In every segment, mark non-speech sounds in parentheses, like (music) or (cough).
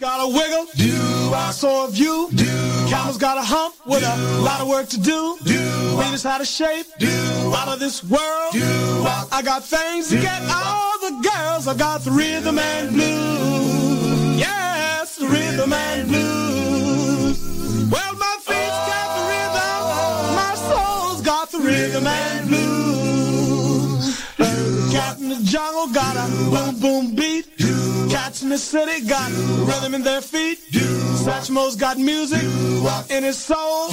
got a wiggle, do so have you. Do Camel's got a hump with a lot of work to do. Do Venus out of shape, do out of this world. Do I got things to get all the girls. I got the rhythm and blues. Yes, the rhythm and blues. Well, my feet's got the rhythm, my soul's got the rhythm and blues. Cat in the jungle got a boom boom beat. Cats in the city got rhythm in their feet. Satchmo's got music in his soul.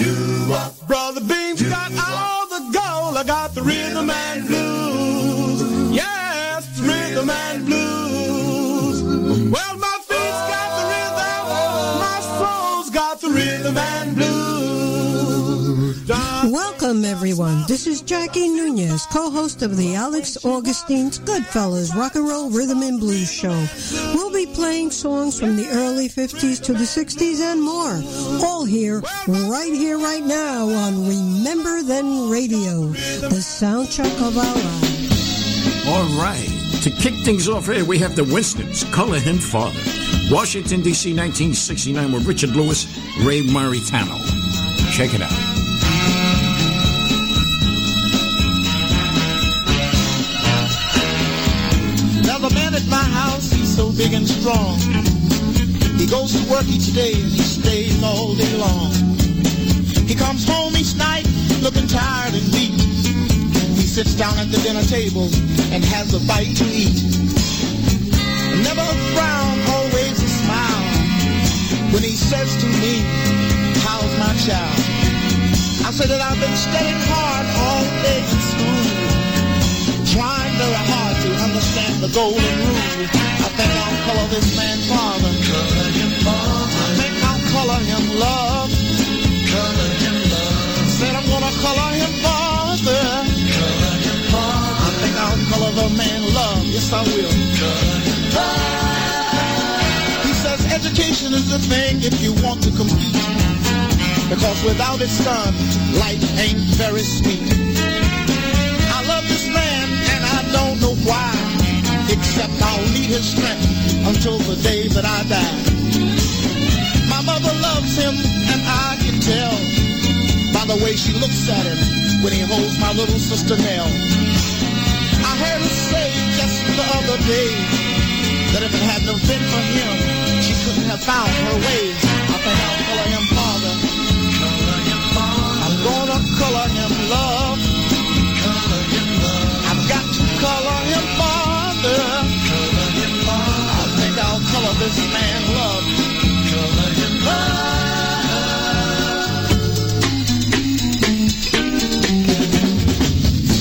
Brother Beam's got all the gold. I got the rhythm and blues. Yes, rhythm and blues. Welcome, everyone. This is Jackie Nunez, co-host of the Alex Augustine's Goodfellas Rock and Roll Rhythm and Blues Show. We'll be playing songs from the early 50s to the 60s and more. All here, right here, right now on Remember Then Radio, the soundtrack of our lives. All right. To kick things off here, we have the Winstons, Color Him Father. Washington, D.C., 1969, with Richard Lewis, Ray Maritano. Check it out. So big and strong. He goes to work each day and he stays all day long. He comes home each night looking tired and weak. He sits down at the dinner table and has a bite to eat. Never a frown, always a smile. When he says to me, how's my child? I say that I've been studying hard all day in school trying very hard to understand the golden rule. Think this man father. Color him father. I think I'll color him love. Color him love. Said I'm gonna color him father. Color him father. I think I'll color the man love. Yes, I will. Color him He says education is the thing if you want to compete. Because without it, son, life ain't very sweet. I love this man and I don't know why. Except I'll need his strength until the day that I die. My mother loves him and I can tell by the way she looks at him when he holds my little sister Nell. I heard her say just the other day that if it hadn't been for him, she couldn't have found her way. I think I'll color him father. Color him father. I'm gonna color him love. This man love.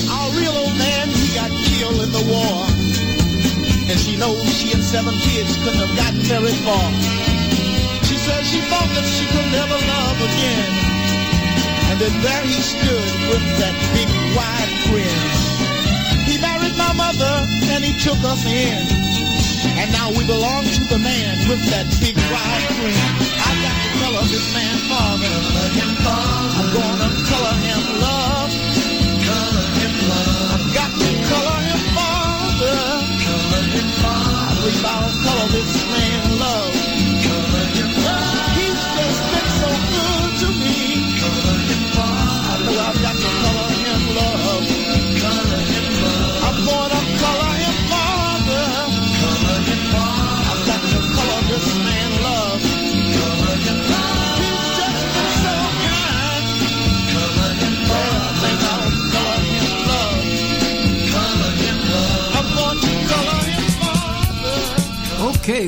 Our real old man, he got killed in the war. And she knows she and seven kids couldn't have gotten very far. She said she thought that she could never love again. And then there he stood with that big wide grin. He married my mother and he took us in. And now we belong to the man with that big wide grin. I got to color this man father. Color him father. I'm gonna color him love. Color him love. I've got to color him father. Color him father. I believe I'll color this man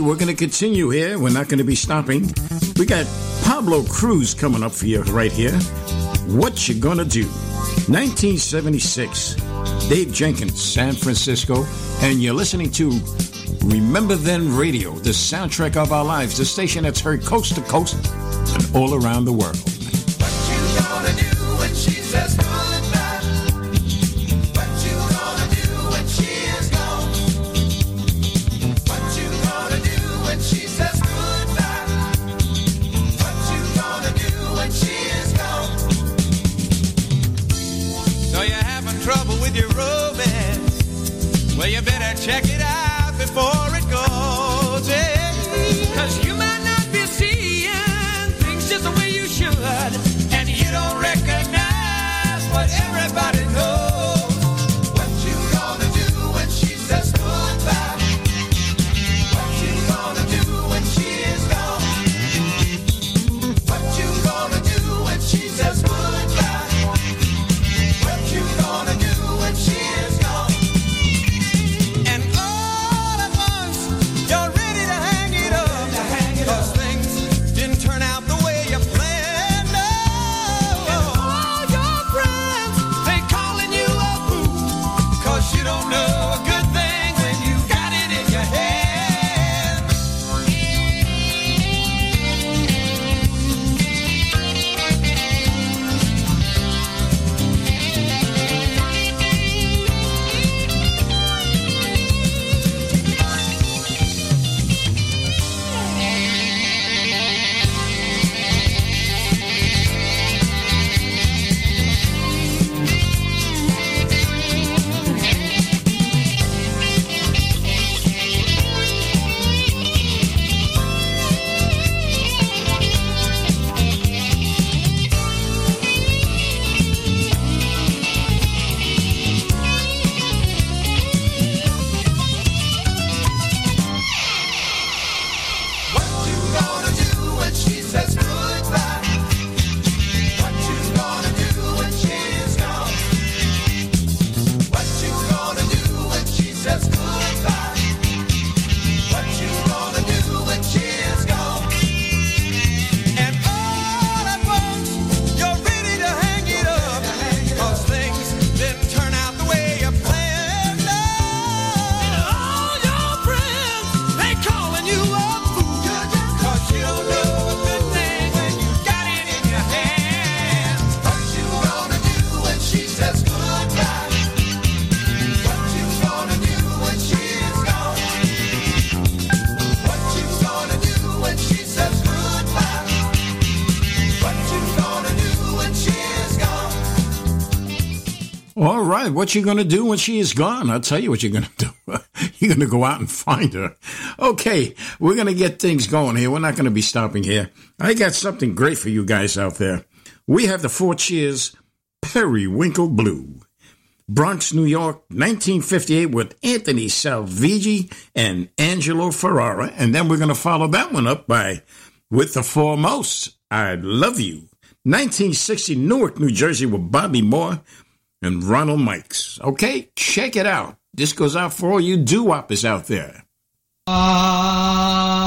we're going to continue here. We're not going to be stopping. We got Pablo Cruise coming up for you right here. What you gonna do? 1976. Dave Jenkins, San Francisco, and you're listening to Remember Then Radio, the soundtrack of our lives, the station that's heard coast to coast and all around the world. Right, what you going to do when she is gone? I'll tell you what you're going to do. (laughs) you're going to go out and find her. Okay, we're going to get things going here. We're not going to be stopping here. I got something great for you guys out there. We have the Four Cheers Periwinkle Blue. Bronx, New York, 1958 with Anthony Salvigi and Angelo Ferrara. And then we're going to follow that one up by With the Foremost, I Love You. 1960 Newark, New Jersey with Bobby Moore and Ronald Mikes. Okay, check it out. This goes out for all you doo-woppers out there. Ah,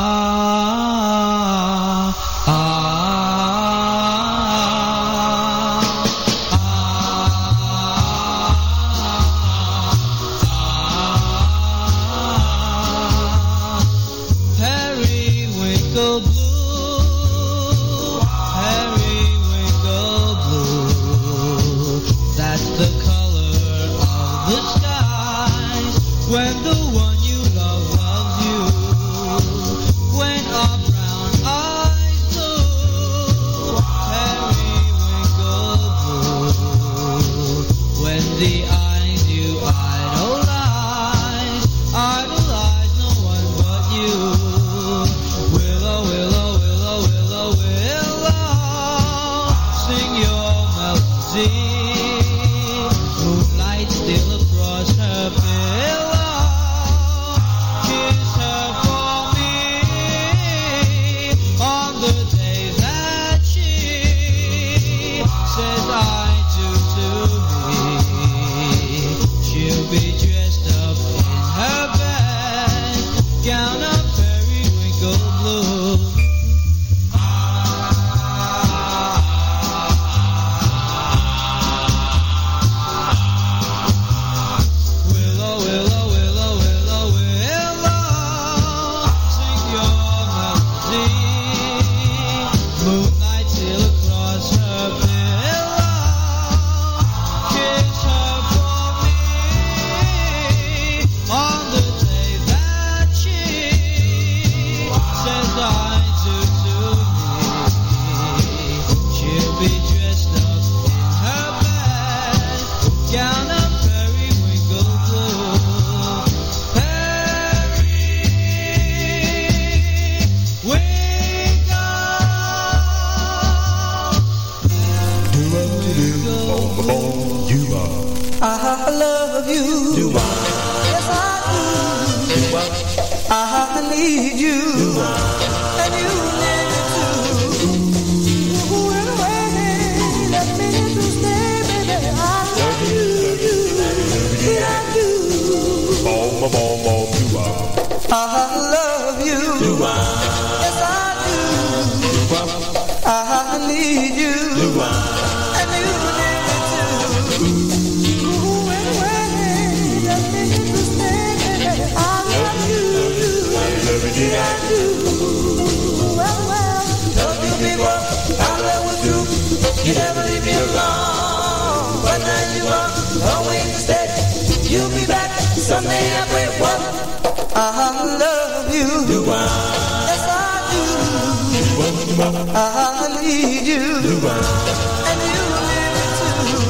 I need you. And you need me too.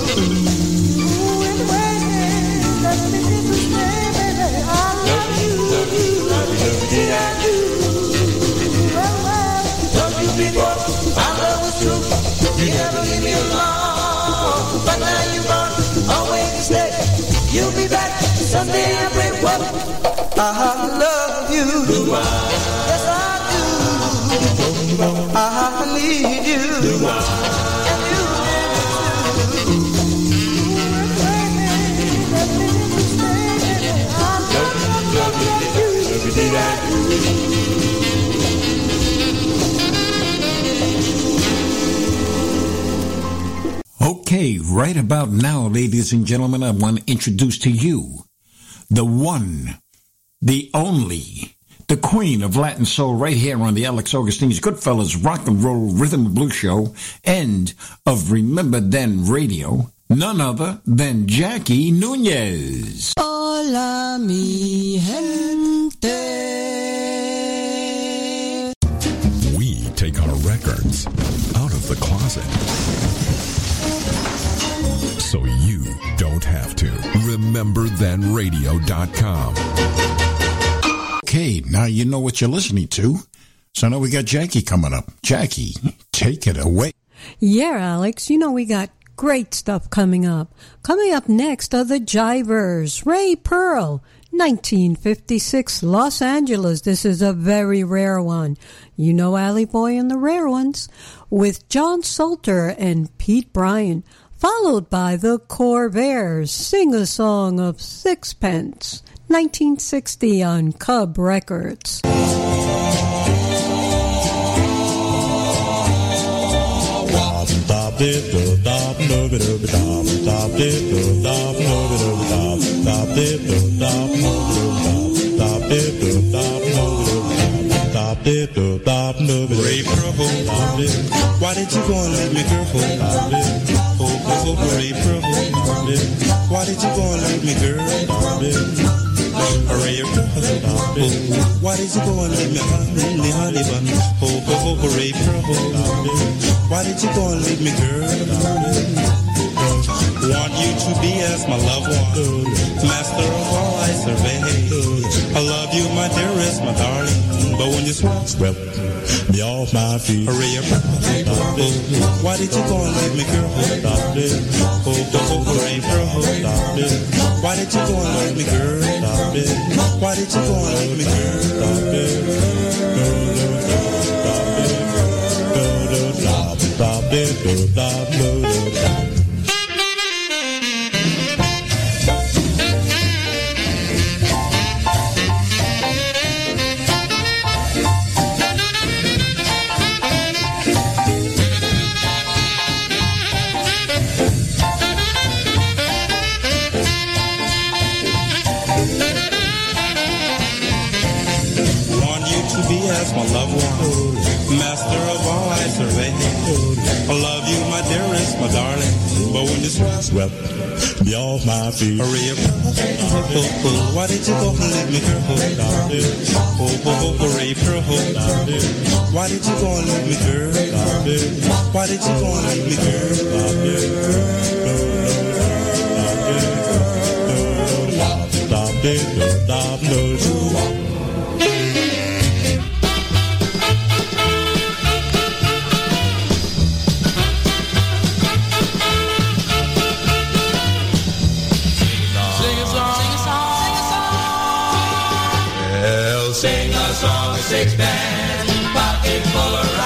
Ooh, in ways that make me stay, baby. I love you. Love you, love you, do? I you before. I love was true. You never leave me alone. But now you're gone. Always stay. You'll be back someday. I pray. What? I love you. Goodbye. Need you. Okay, right about now, ladies and gentlemen, I want to introduce to you the one, the only, the queen of Latin soul right here on the Alex Augustine's Goodfellas Rock and Roll Rhythm and Blues Show and of Remember Then Radio, none other than Jackie Nunez. Hola, mi gente. We take our records out of the closet so you don't have to. RememberThenRadio.com. Okay, now you know what you're listening to. So now we got Jackie coming up. Jackie, take it away. Yeah, Alex, you know we got great stuff coming up. Coming up next are the Jivers, Ray Pearl, 1956, Los Angeles. This is a very rare one. You know Alley Boy and the rare ones. With John Salter and Pete Bryan. Followed by the Corvairs, Sing a Song of Sixpence, 1960 on Cub Records. Ray Pearl, why did you go and leave me, girl? Oh, oh, oh, Pearl, why did you go and leave me, girl? Why did you go and leave me, honey, honey bun? Oh, oh, oh, Ray Pearl, why did you go and leave me, girl? Want you to be as my loved one, master of all I survey. I love you, my dearest, my darling. But when you swept, swept me off my feet, hurry up. Oh, why did you go and leave me, girl? Stop it. Oh, oh, oh, rain, girl. Stop. Why did you go and leave me, girl? Stop. Why did you go and leave me, girl? Stop it. Stop it. Stop it. Stop it. Stop it. When you swept, me off my feet, hurry up. Oh, oh, why did you go and leave me, girl? Oh, oh, oh, hurry up. Why did you go and leave me, girl? Why did you go and leave me, girl? Stop it, stop it, stop it. A song of sixpence, pocket full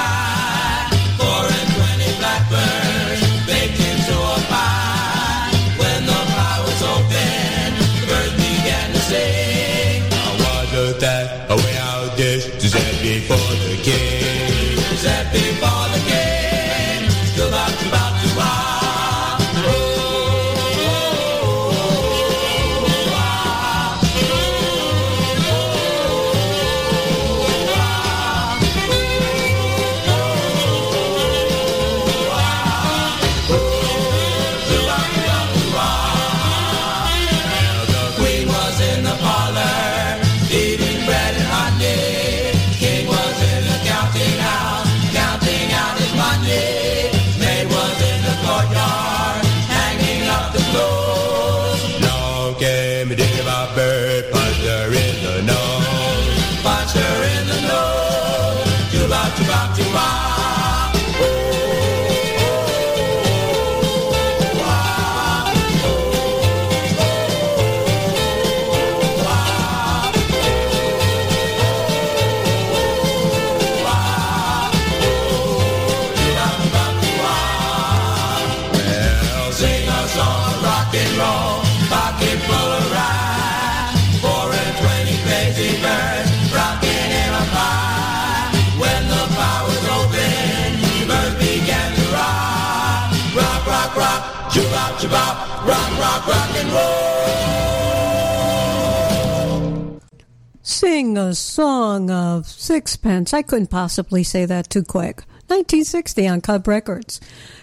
Sing a song of sixpence. I couldn't possibly say that too quick. 1960 on Cub Records.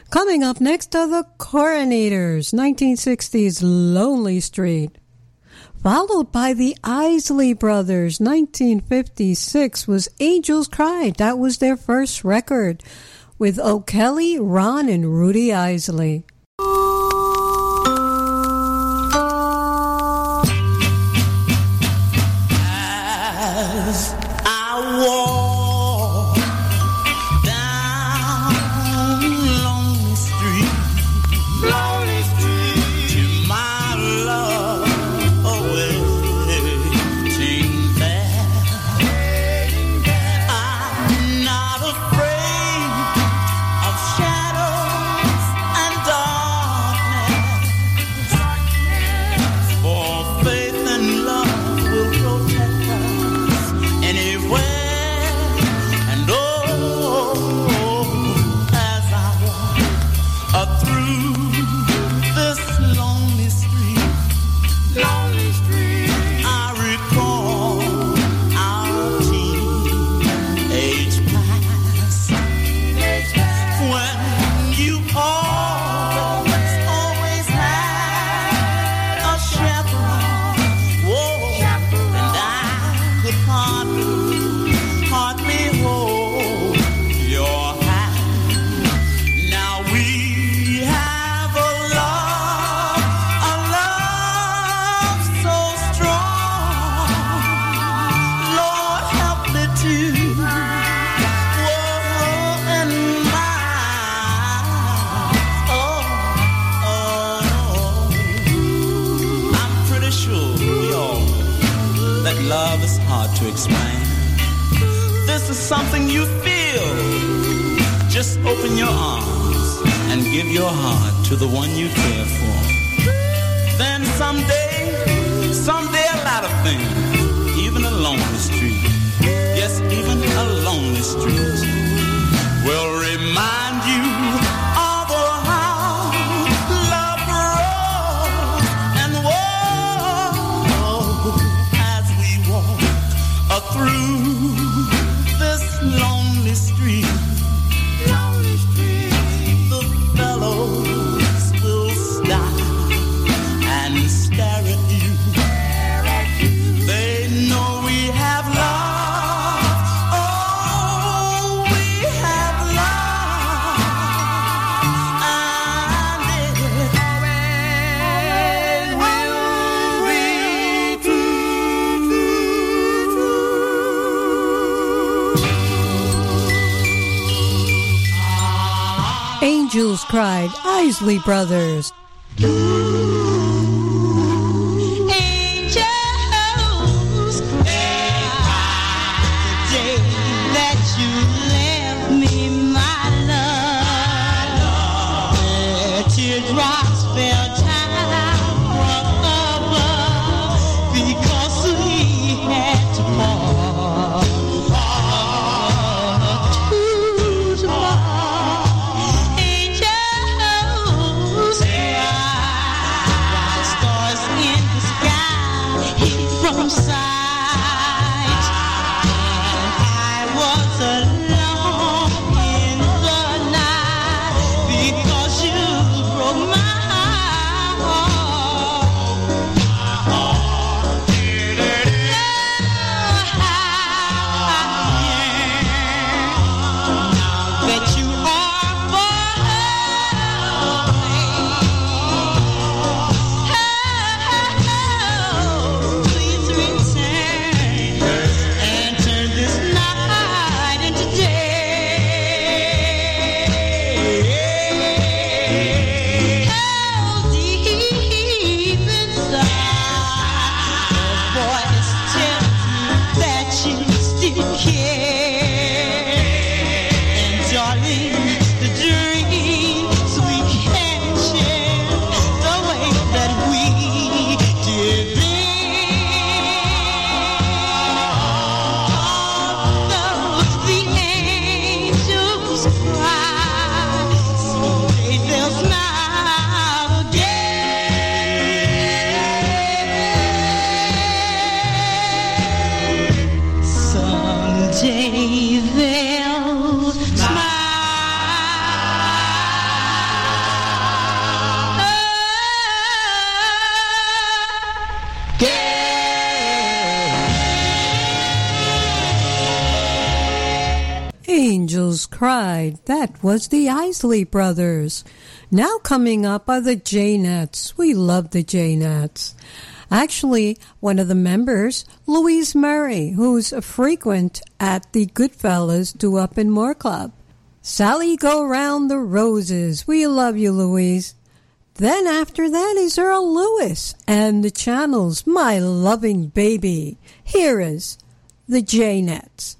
Coming up next are the Coronators, 1960's Lonely Street. Followed by the Isley Brothers, 1956 was Angels Cry. That was their first record with O'Kelly, Ron, and Rudy Isley. love is hard to explain. This is something you feel. Just open your arms and give your heart to the one you care for. Then someday, someday a lot of things, even a lonely street, yes, even a lonely street, will remind. Isley Brothers. Was the Isley Brothers. Now coming up are the Jaynetts. We love the Jaynetts. Actually, one of the members, Louise Murray, who's a frequent at the Goodfellas Doo-Wop and More Club. Sally Go Round the Roses. We love you, Louise. Then after that is Earl Lewis and the Channels, My Loving Baby. Here is the Jaynetts.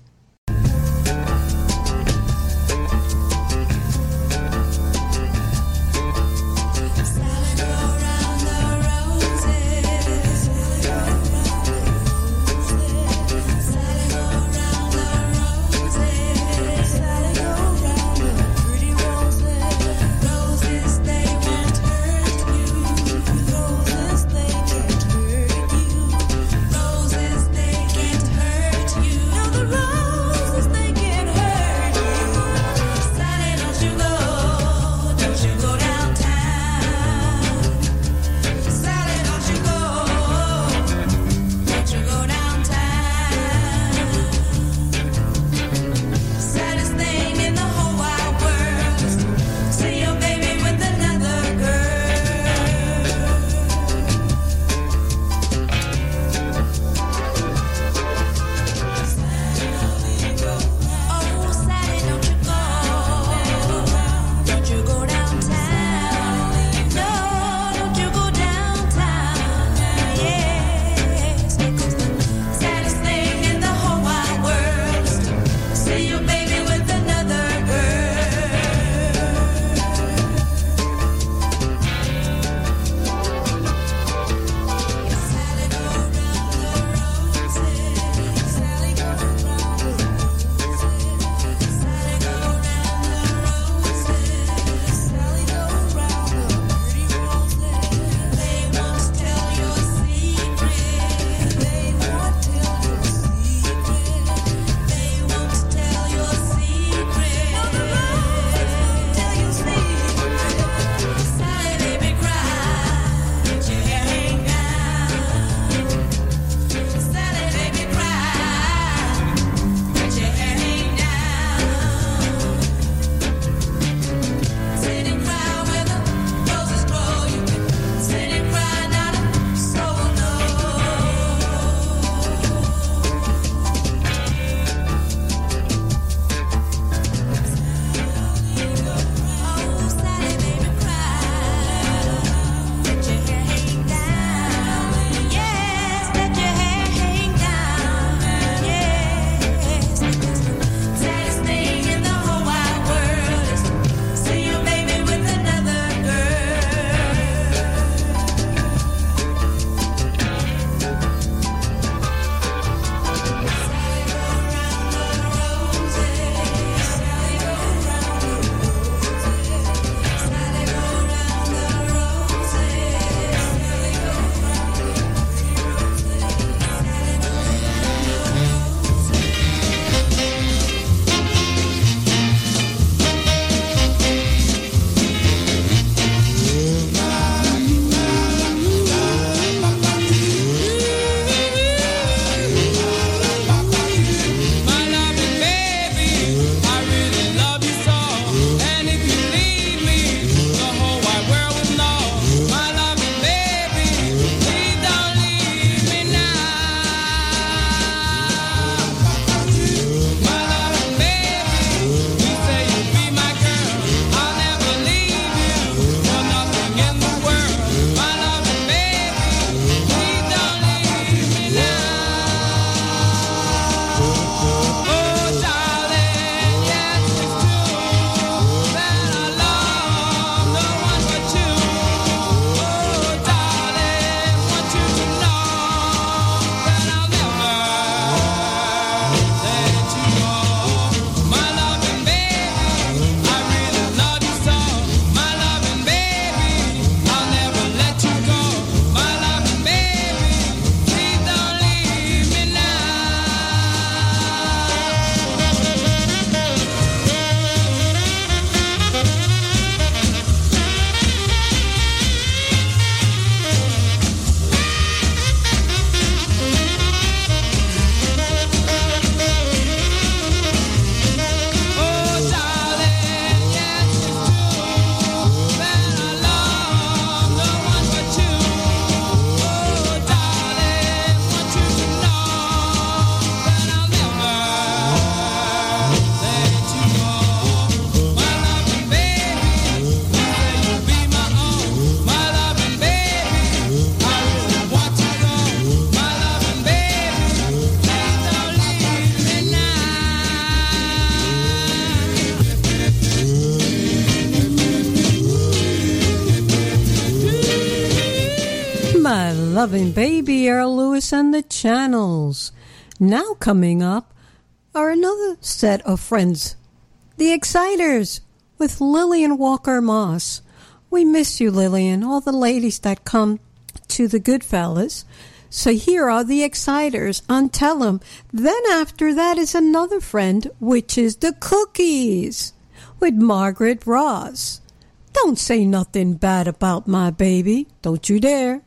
And the Channels. Now coming up are another set of friends, the Exciters, with Lillian Walker Moss. We miss you, Lillian, all the ladies that come to the Goodfellas. So here are the Exciters on Tell 'em. Then after that is another friend, which is the Cookies, with Margaret Ross. Don't say nothing bad about my baby. Don't you dare.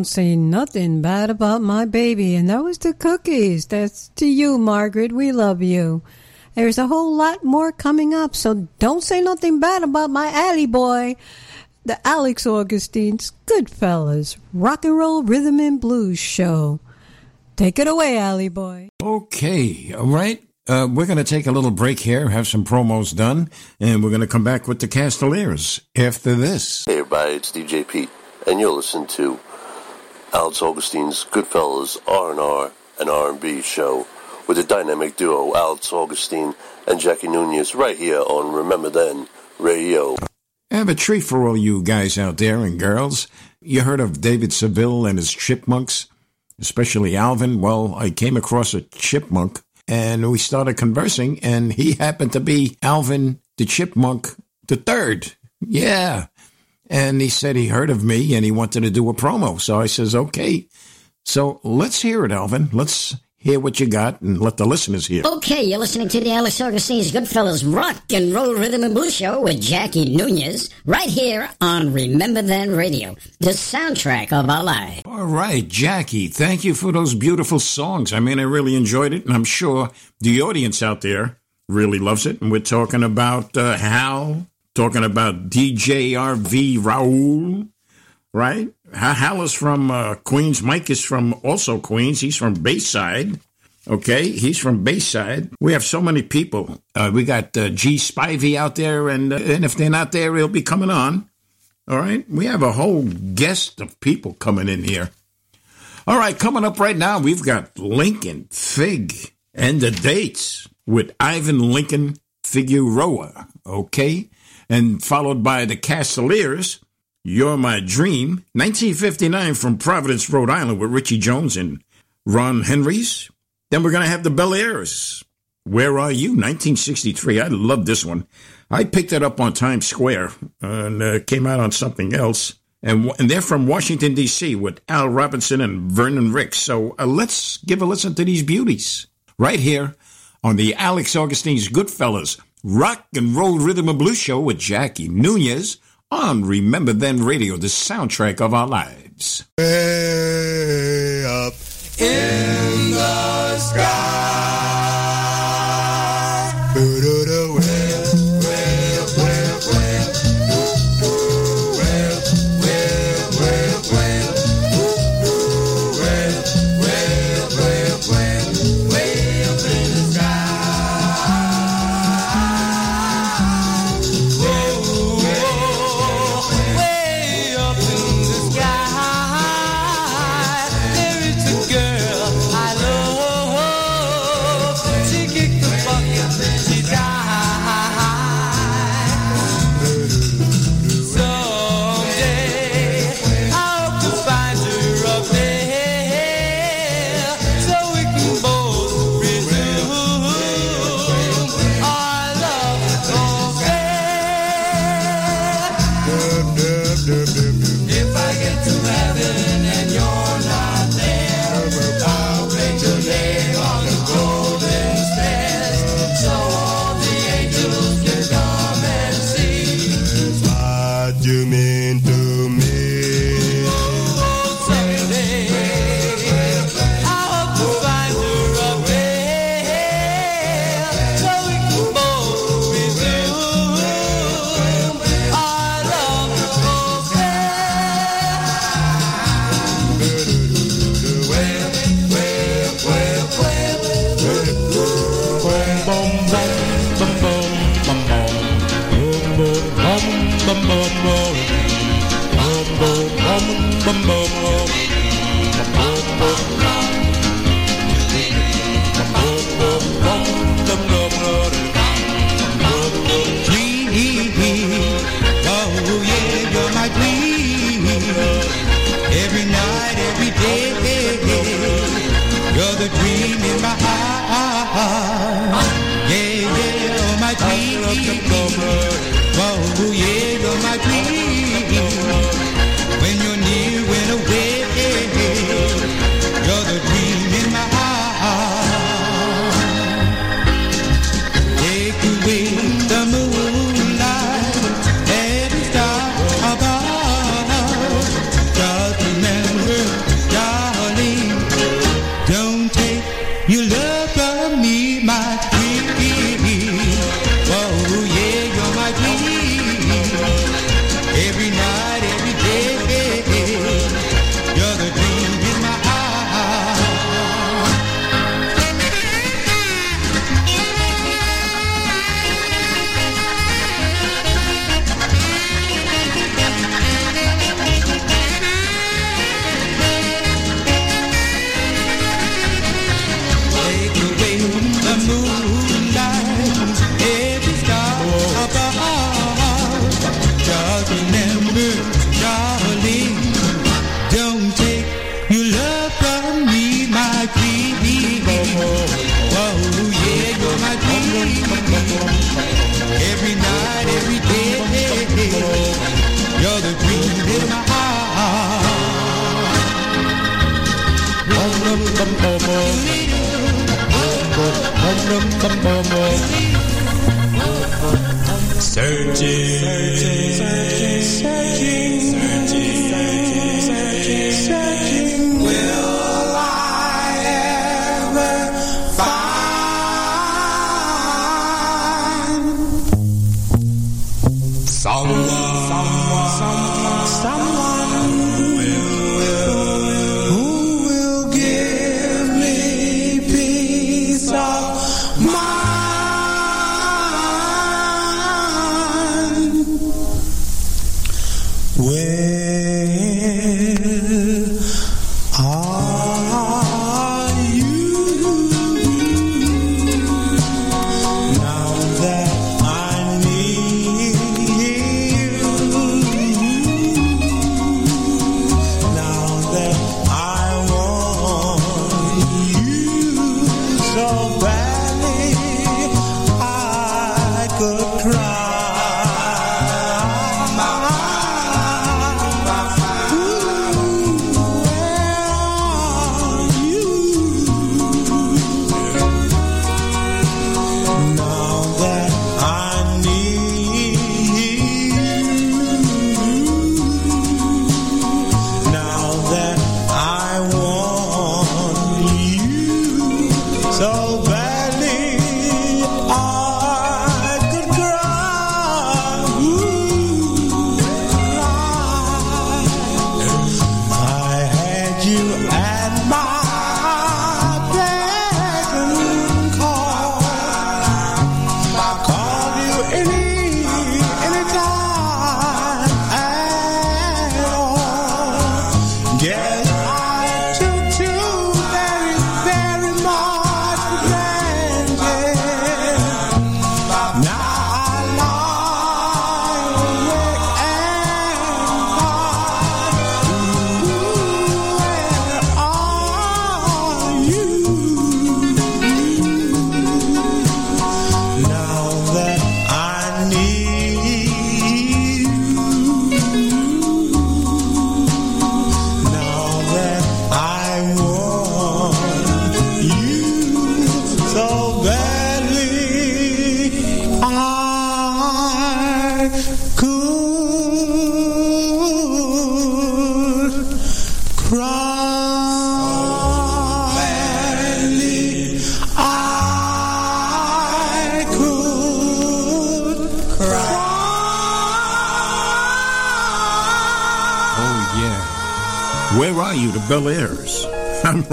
Don't say nothing bad about my baby. And that was the cookies. That's to you, Margaret. We love you. There's a whole lot more coming up, so don't say nothing bad about my alley boy. The Alex Augustine's Goodfellas Rock and Roll Rhythm and Blues Show. Take it away, alley boy. Okay, all right. Uh, we're going to take a little break here, have some promos done, and we're going to come back with the Castaleers after this. Hey everybody, it's DJ Pete, and you're listening to Alex Augustine's Goodfellas R&R and R&B show with the dynamic duo Alex Augustine and Jackie Nunez right here on Remember Then Radio. I have a treat for all you guys out there and girls. You heard of David Seville and his chipmunks, especially Alvin? Well, I came across a chipmunk and we started conversing, and he happened to be Alvin the Chipmunk the third. Yeah. And he said he heard of me and he wanted to do a promo. So I says, okay. So let's hear it, Alvin. Let's hear what you got and let the listeners hear. Okay, you're listening to the Alex Augustine's Goodfellas Rock and Roll Rhythm and Blues Show with Jackie Nunez, right here on Remember Then Radio, the soundtrack of our life. All right, Jackie, thank you for those beautiful songs. I mean, I really enjoyed it, and I'm sure the audience out there really loves it. And we're talking about uh, Hal, talking about DJ RV Raul, right? Hal is from uh, Queens. Mike is from also Queens. He's from Bayside. Okay, he's from Bayside. We have so many people. Uh, we got uh, G Spivey out there, and uh, and if they're not there, he'll be coming on. All right, we have a whole guest of people coming in here. All right, coming up right now, we've got Lincoln Fig and the dates with Ivan Lincoln Figueroa. Okay, and followed by the Castaleers. You're My Dream, 1959 from Providence, Rhode Island with Richie Jones and Ron Henrys. Then we're going to have the Bel Airs. Where Are You, 1963. I love this one. I picked it up on Times Square and uh, came out on something else. And, and they're from Washington, D.C. with Al Robinson and Vernon Ricks. So uh, let's give a listen to these beauties right here on the Alex Augustine's Goodfellas Rock and Roll Rhythm and Blues Show with Jackie Nunez on Remember Then Radio, the soundtrack of our lives. Way up in the sky.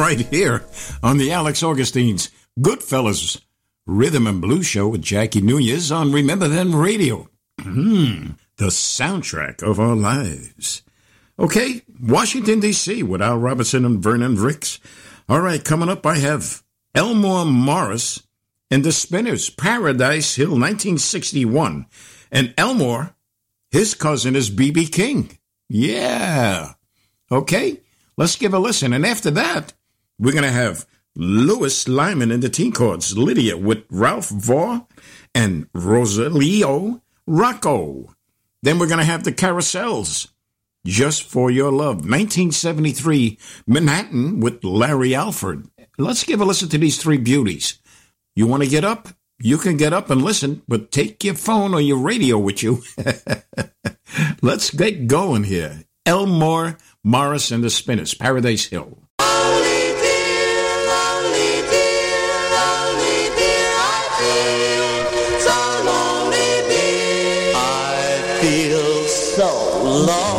right here on the Alex Augustine's Goodfellas Rhythm and Blues Show with Jackie Nunez on Remember Then Radio. Hmm, the soundtrack of our lives. Okay, Washington, D.C. with Al Robinson and Vernon Ricks. All right, coming up, I have Elmore Morris and the Spinners, Paradise Hill, 1961. And Elmore, his cousin is B.B. King. Yeah. Okay, let's give a listen. And after that, we're going to have Lewis Lymon in the Teenchords, Lydia with Ralph Vaugh and Rosalio Rocco. Then we're going to have the Carousels, Just for Your Love, 1973, Manhattan with Larry Alford. Let's give a listen to these three beauties. You want to get up? You can get up and listen, but take your phone or your radio with you. (laughs) Let's get going here. Elmore Morris and the Spinners, Paradise Hill. So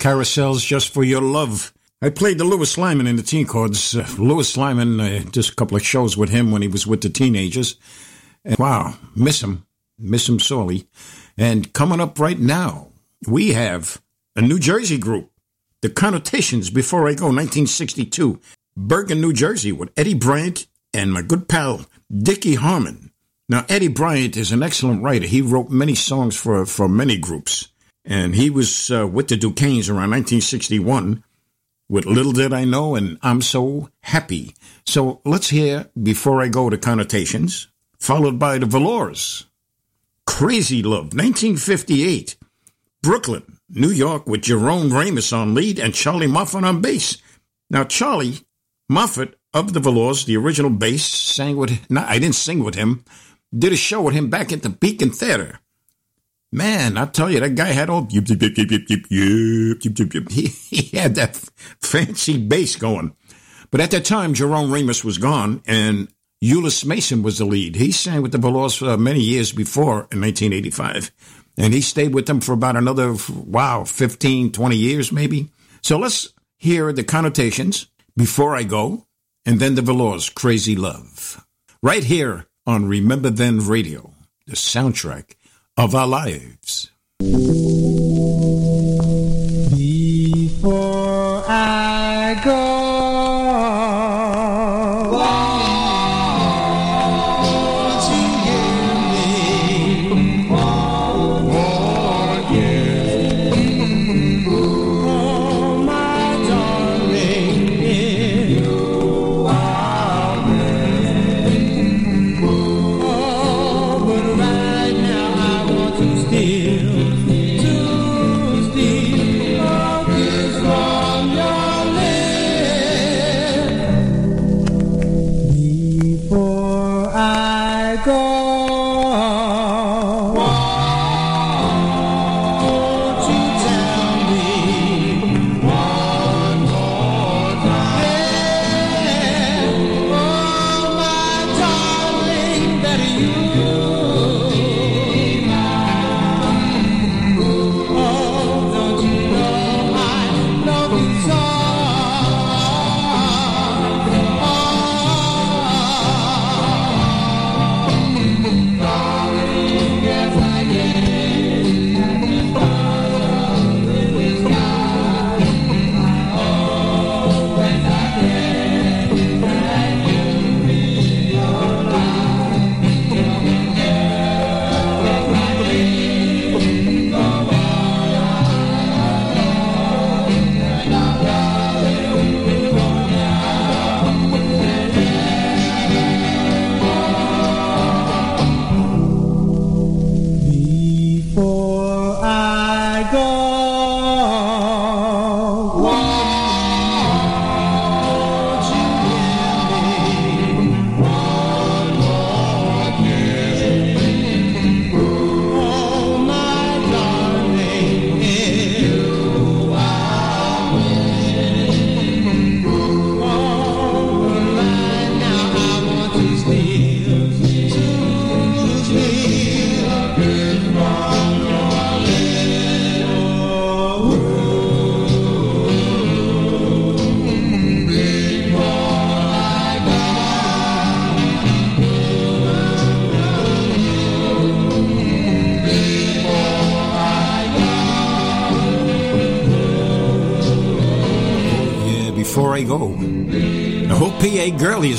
carousels just for your love. I played the Lewis Lymon in the Teenchords. Uh, Lewis Lymon, uh, just a couple of shows with him when he was with the teenagers. And wow, miss him. Miss him sorely. And coming up right now, we have a New Jersey group, The Connotations Before I Go, 1962. Bergen, New Jersey, with Eddie Bryant and my good pal, Dickie Harmon. Now, Eddie Bryant is an excellent writer. He wrote many songs for, for many groups. And he was uh, with the Duquesnes around 1961 with Little Did I Know and I'm So Happy. So let's hear Before I Go to Connotations, followed by the Velours. Crazy Love, 1958. Brooklyn, New York, with Jerome Ramos on lead and Charlie Moffat on bass. Now, Charlie Moffat of the Velours, the original bass, sang with, no, I didn't sing with him, did a show with him back at the Beacon Theater. Man, I tell you, that guy had all yip, yip, yip, yip, yip, yip, yip, yip, yip, yip. He, he had that fancy bass going. But at that time, Jerome Ramos was gone, and Euless Mason was the lead. He sang with the Velours for many years before in 1985. And he stayed with them for about another, wow, 15, 20 years maybe. So let's hear the connotations before I go, and then the Velours, Crazy Love. Right here on Remember Then Radio, the soundtrack of our lives.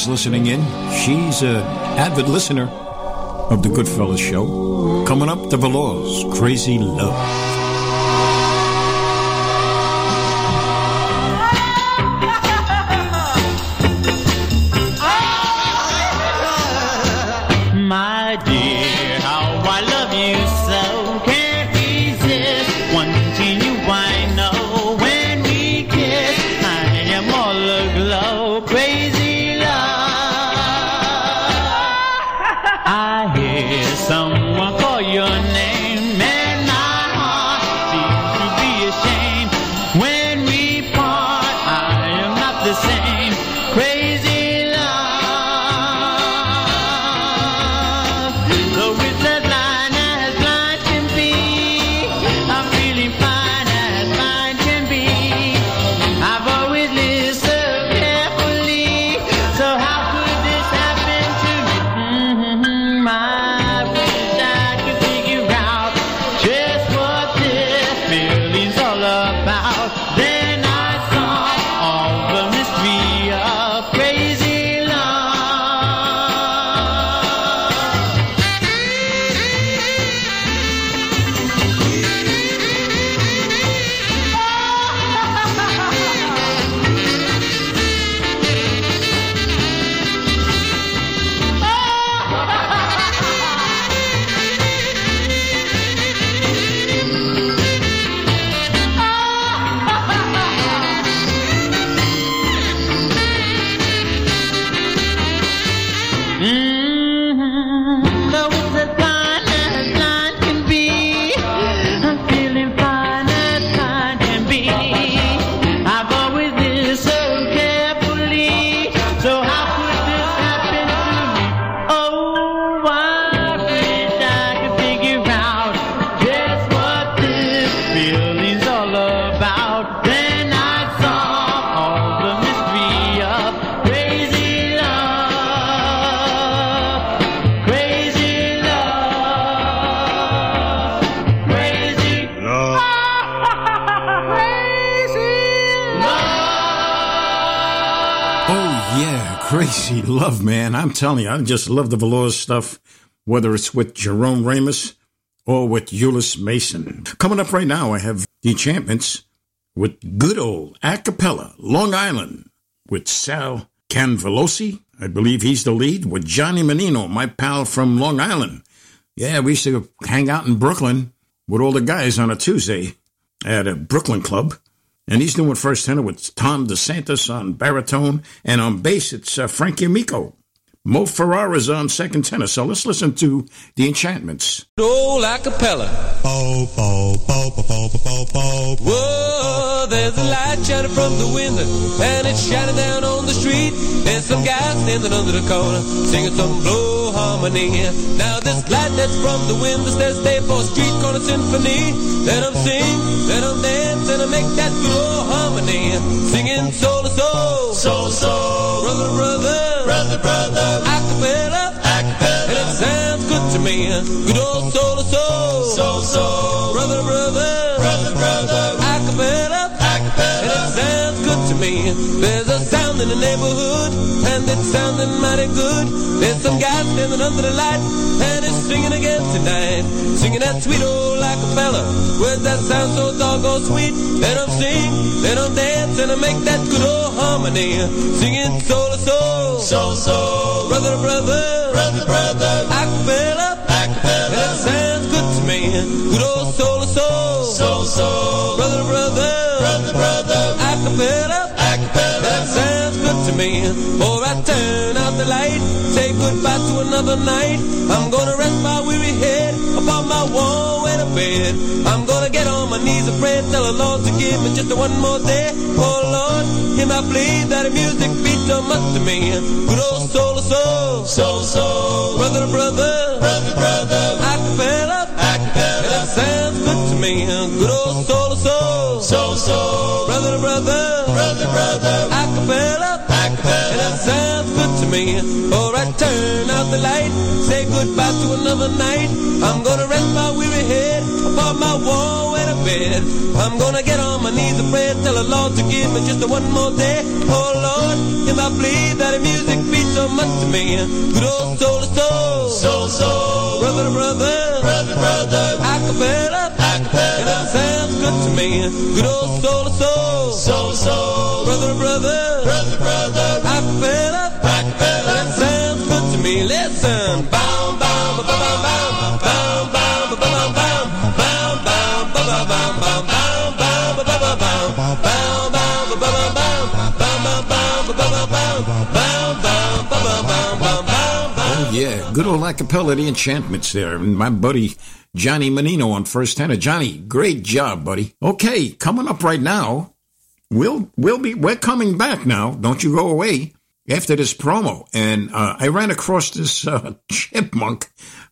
Is listening in. She's an avid listener of the Goodfellas show. Coming up, the Velours, Crazy Love. I just love the Velours stuff, whether it's with Jerome Ramos or with Euless Mason. Coming up right now, I have the enchantments with good old a cappella, Long Island, with Sal Canvelosi. I believe he's the lead, with Johnny Menino, my pal from Long Island. Yeah, we used to hang out in Brooklyn with all the guys on a Tuesday at a Brooklyn club. And he's doing first tenor with Tom DeSantis on baritone, and on bass it's uh, Frankie Amico. Mo Ferrara's on um, second tenor. So let's listen to The Enchantments. Old a cappella. Whoa, there's a light shining from the window, and it's shining down on the street. There's some guy standing under the corner, singing some blue harmony. Now this light that's from the window says stay for a street corner symphony. Then I'm sing, then I'm dance, and I make that blue harmony. Singing soul to soul, soul to soul, brother, brother, brother, brother acapella, acapella, and it sounds good to me. Good old soul to soul, soul soul, brother brother, brother brother, acapella, acapella, sounds good to me. There's a sound in the neighborhood, and it's sounding mighty good. There's some guy standing under the light, and it's singing again tonight, singing that sweet old acapella. Where's that sound so doggone sweet? Let 'em sing, let 'em dance, and I make that good old harmony. Singing soul to soul, soul soul, brother to brother, brother brother, acapella, acapella, it sounds good to me. Good old soul to soul, soul soul, brother to brother, acapella, acapella, that sounds good to me. Before I turn out the light, say goodbye to another night. I'm gonna rest my weary head upon my warm weather bed. I'm gonna get on my knees and pray, tell the Lord to give me just one more day. Oh Lord, hear my plea that the music beats so much to me. Good old soul to soul, soul soul, brother to brother, brother to brother, acapella, acapella, and it sounds good to me. Good old soul to soul, soul soul, brother, brother, brother, brother, acapella, acapella, and I'm me. Or I turn out the light. Say goodbye to another night. I'm gonna rest my weary head upon my warm weather bed. I'm gonna get on my knees and pray, tell the Lord to give me just one more day. Oh Lord, if I plead that the music means so much to me. Good old soul to soul, soul soul, brother to brother, brother brother, acapella, acapella. That sounds good to me. Good old soul to soul, soul soul, brother to brother, brother brother, acapella, Oh, yeah, good old acapella, the enchantments there. And my buddy Johnny Menino on first tenor. Johnny, great job, buddy. Okay, coming up right now. We'll we'll be we're coming back now. Don't you go away after this promo. And uh, I ran across this uh, (laughs) chipmunk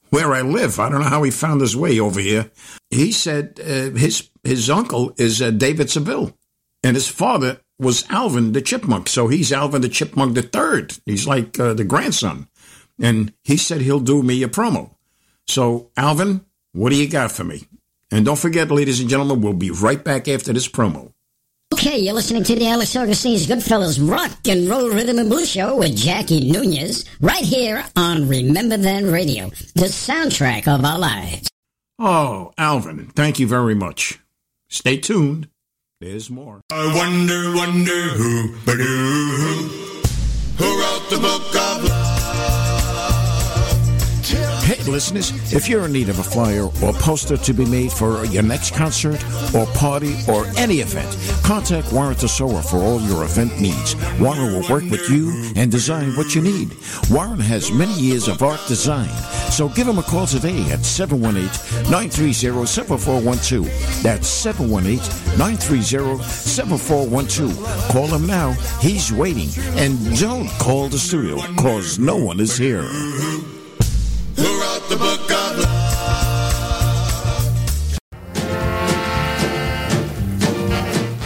where I live. I don't know how he found his way over here. He said uh, his his uncle is uh, David Seville, and his father was Alvin the Chipmunk. So he's Alvin the Chipmunk the third. He's like uh, the grandson, and he said he'll do me a promo. So Alvin, what do you got for me? And don't forget, ladies and gentlemen, we'll be right back after this promo. Okay, you're listening to the Alex Augustine's Goodfellas Rock and Roll Rhythm and Blues Show with Jackie Nunez, right here on Remember Then Radio, the soundtrack of our lives. Oh, Alvin, thank you very much. Stay tuned. There's more. I wonder, wonder who, who, who wrote the book of Hey, listeners, if you're in need of a flyer or poster to be made for your next concert or party or any event, contact Warren Tesoro for all your event needs. Warren will work with you and design what you need. Warren has many years of art design, so give him a call today at 718-930-7412. That's 718-930-7412. Call him now. He's waiting. And don't call the studio, cause no one is here. Who wrote the book of love.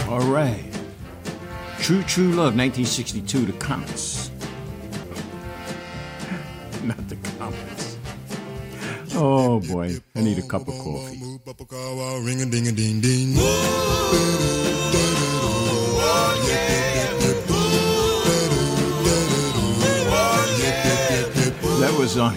All right. True True Love, 1962, the Comets. (laughs) Not the Comets. Oh boy, I need a cup of coffee. Ding ding. That was on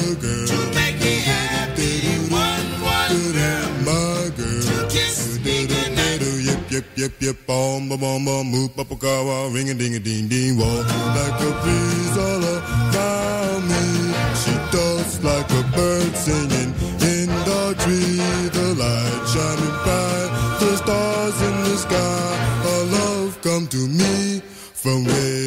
Yip yip yip. Bom ba bom bom. Move up a car. Ring a ding a ding ding. Walk like a breeze all around me. She does like a bird singing in the tree. The light shining bright. The stars in the sky. Her love come to me from way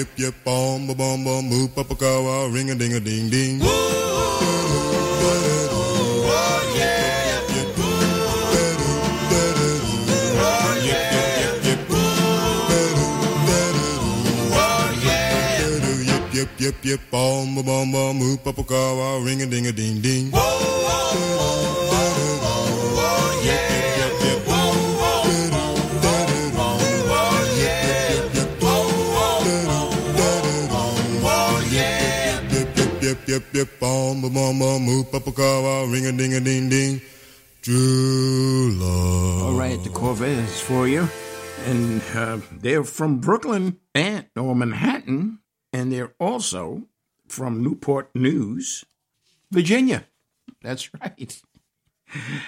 Yip yip. Bom ba bom bom. Move up a car. Ring a ding a ding ding. Oh, yeah. Oh, yeah. Oh, yeah. Yip yip yip yip. Bom ba bom bom. Move up a car. Ring a ding a ding ding. Oh, yip yip. Bom bom bom. Move up a car. Ring a ding a ding ding. True love. All right, the Corvettes for you. And uh, they're from Brooklyn and or Manhattan, and they're also from Newport News, Virginia. That's right.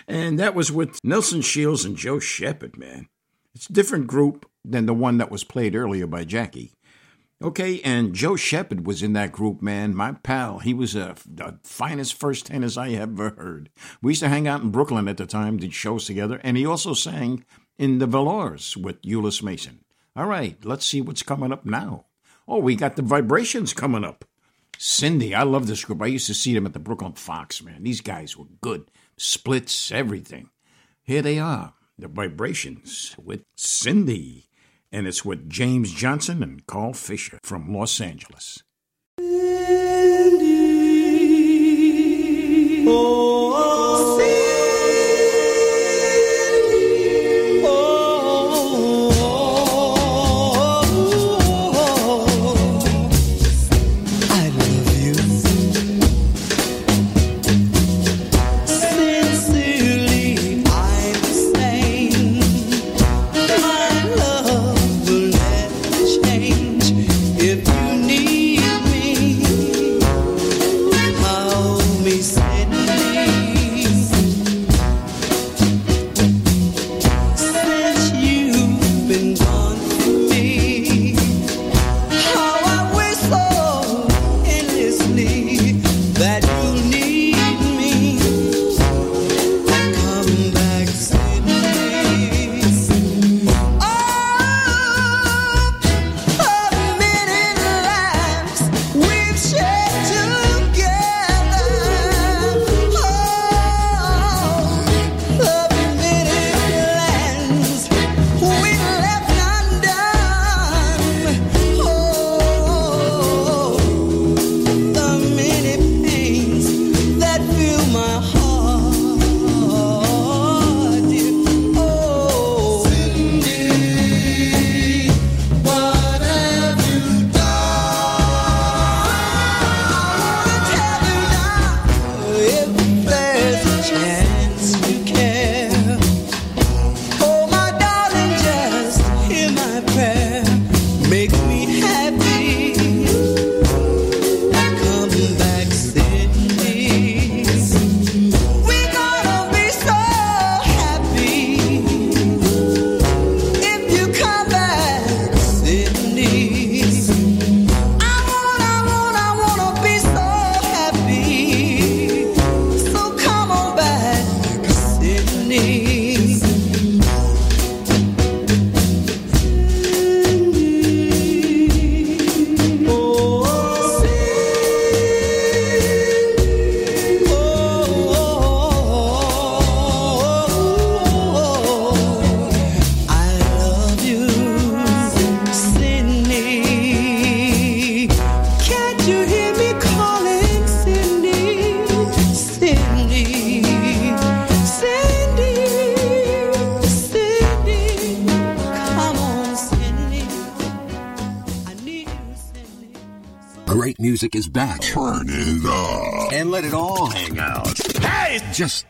And that was with Nelson Shields and Joe Shepard, man. It's a different group than the one that was played earlier by Jackie. Okay, and Joe Shepard was in that group, man. My pal. He was a, the finest first tenors I ever heard. We used to hang out in Brooklyn at the time, did shows together, and he also sang in the Velours with Euless Mason. All right, let's see what's coming up now. Oh, we got the Vibrations coming up. Cindy, I love this group. I used to see them at the Brooklyn Fox, man. These guys were good. Splits, everything. Here they are, the Vibrations with Cindy and it's with James Johnson and Carl Fisher from Los Angeles. I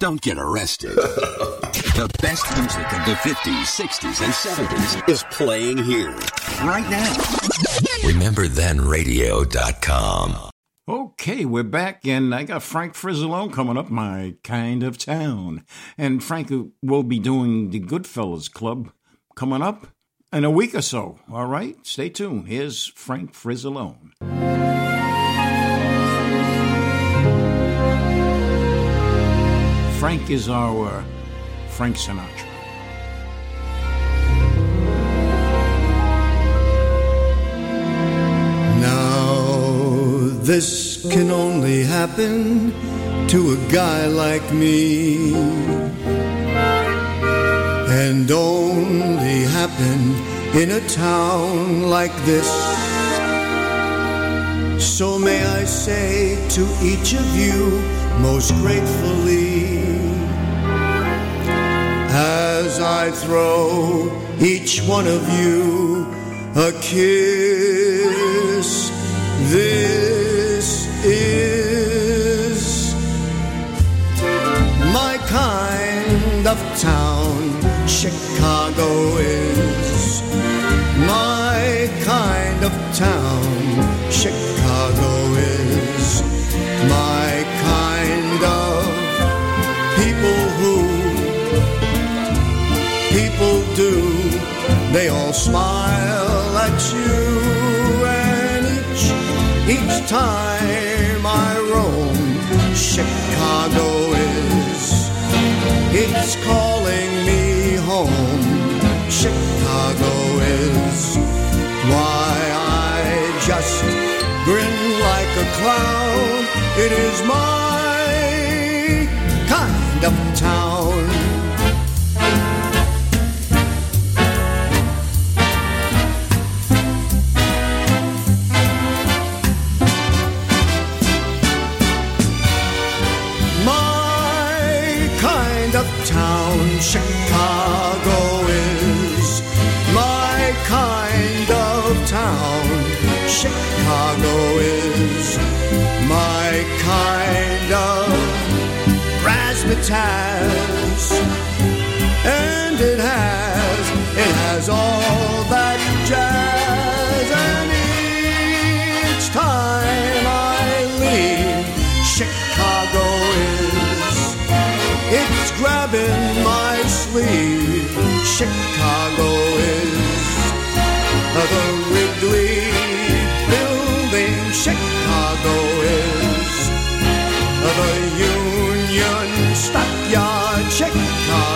don't get arrested. (laughs) the best music of the 50s, 60s, and 70s is playing here. Right now. RememberThenRadio.com. Okay, we're back, and I got Frank Frizzalone coming up, my kind of town. And Frank uh, will be doing the Goodfellas Club coming up in a week or so. All right, stay tuned. Here's Frank Frizzalone. Frank is our uh, Frank Sinatra. Now, this can only happen to a guy like me. And only happen in a town like this. So may I say to each of you most gratefully, as I throw each one of you a kiss, this is my kind of town. Chicago is my kind of town. They all smile at you, and each, each time I roam, Chicago is, it's calling me home. Chicago is why I just grin like a clown. It is my kind of town. Chicago is my kind of razzmatazz. And it has, it has all that jazz. And each time I leave, Chicago is, it's grabbing my sleeve. Chicago is the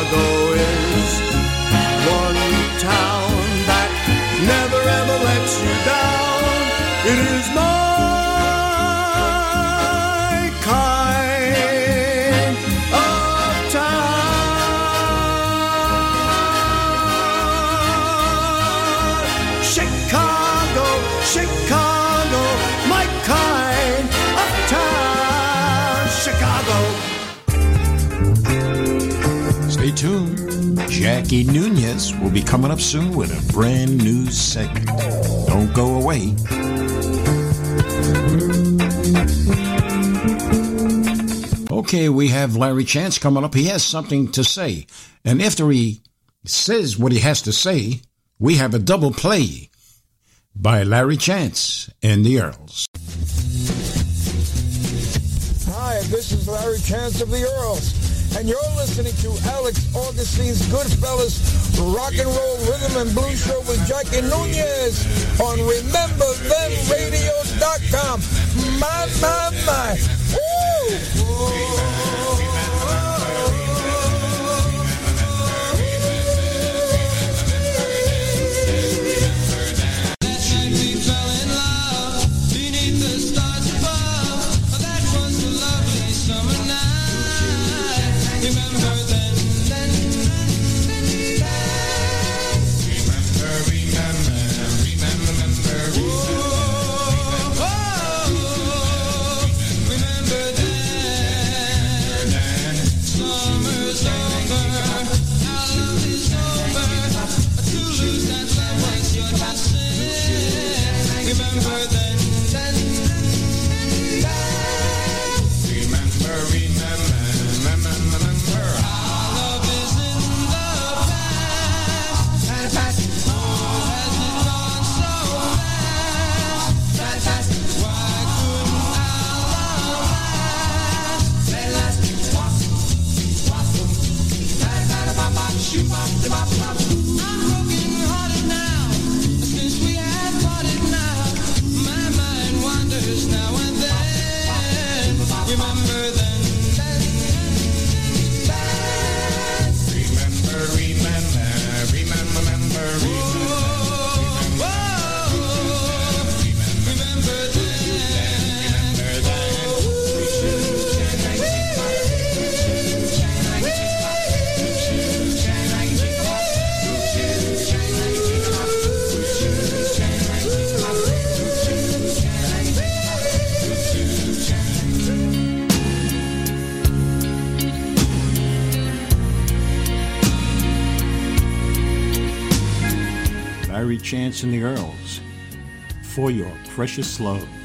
Chicago is one town that never Jackie Nunez will be coming up soon with a brand new segment. Don't go away. Okay, we have Larry Chance coming up. He has something to say. And after he says what he has to say, we have a double play by Larry Chance and the Earls. Hi, this is Larry Chance of the Earls, and you're listening to Alex Augustine's Goodfellas Rock and Roll Rhythm and Blues Show with Jackie Nunez on RememberThenRadio.com. My, my, my. Larry and the Earls for your precious love.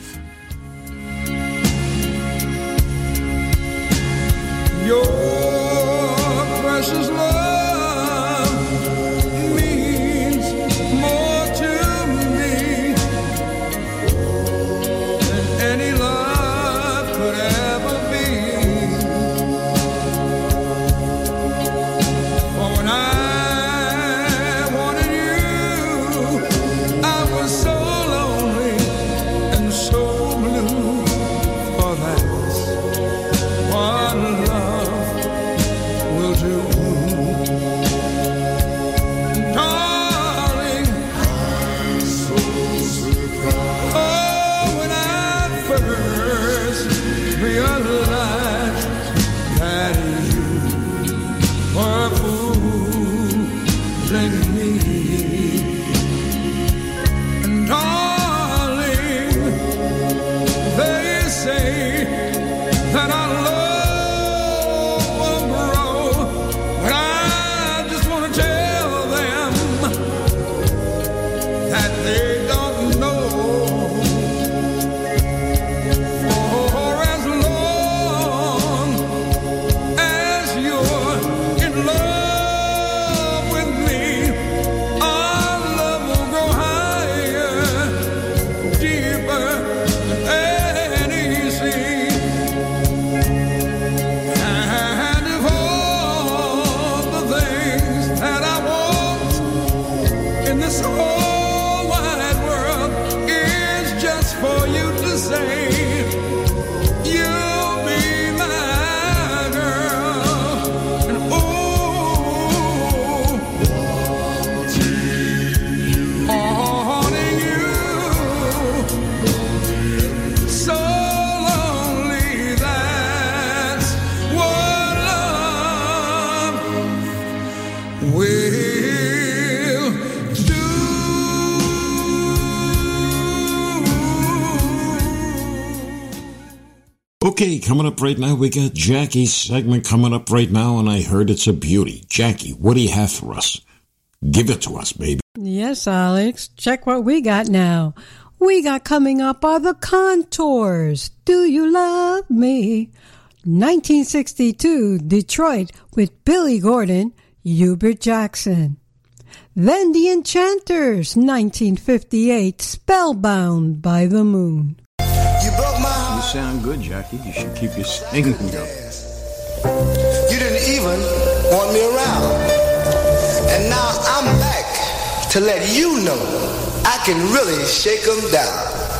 Okay, coming up right now, we got Jackie's segment coming up right now, and I heard it's a beauty. Jackie, what do you have for us? Give it to us, baby. Yes, Alex. Check what we got now. We got coming up are the contours. Do you love me? 1962, Detroit with Billy Gordon, Hubert Jackson. Then the Enchanters, 1958, Spellbound by the Moon. Sound good, Jackie. You should keep your singing going. You didn't even want me around. And now I'm back to let you know I can really shake 'em down.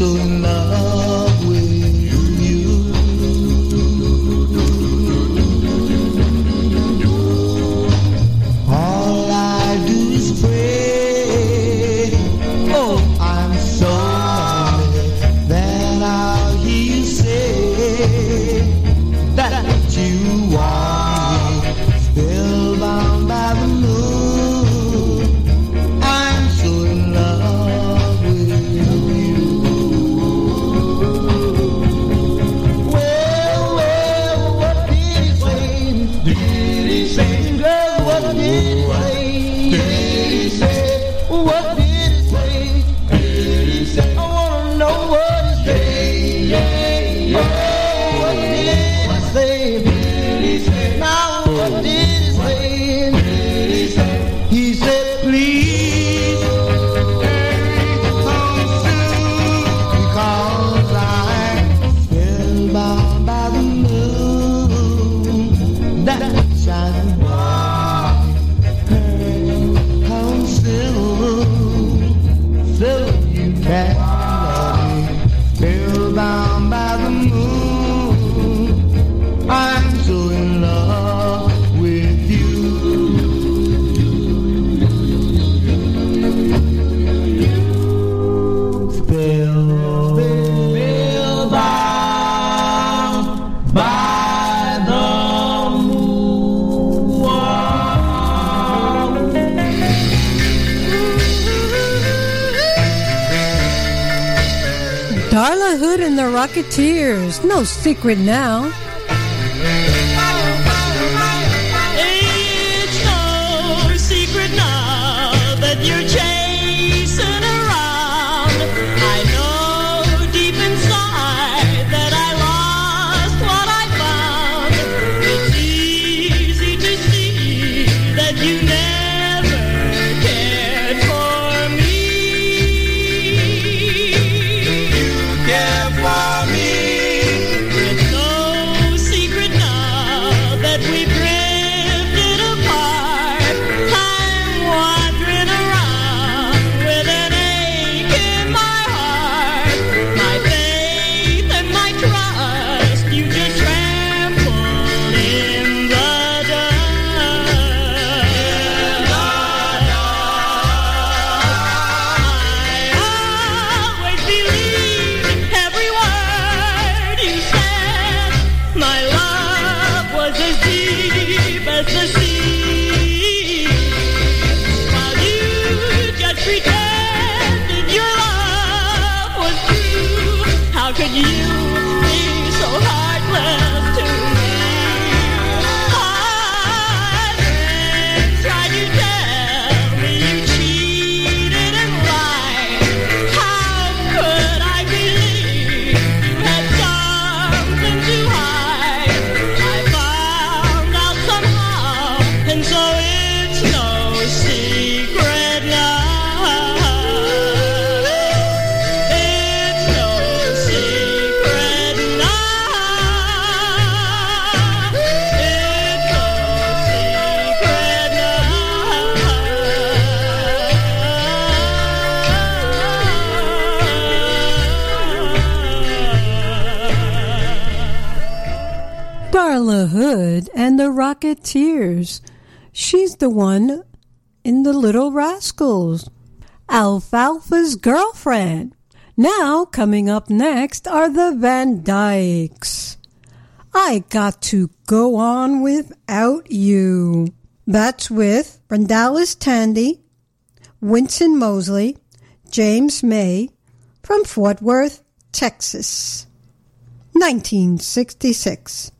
so now There's no secret now. Darla Hood and the Rocketeers. She's the one in The Little Rascals. Alfalfa's girlfriend. Now, coming up next are the Van Dykes. I got to go on without you. That's with Rondalis Tandy, Winston Mosley, James May from Fort Worth, Texas, 1966.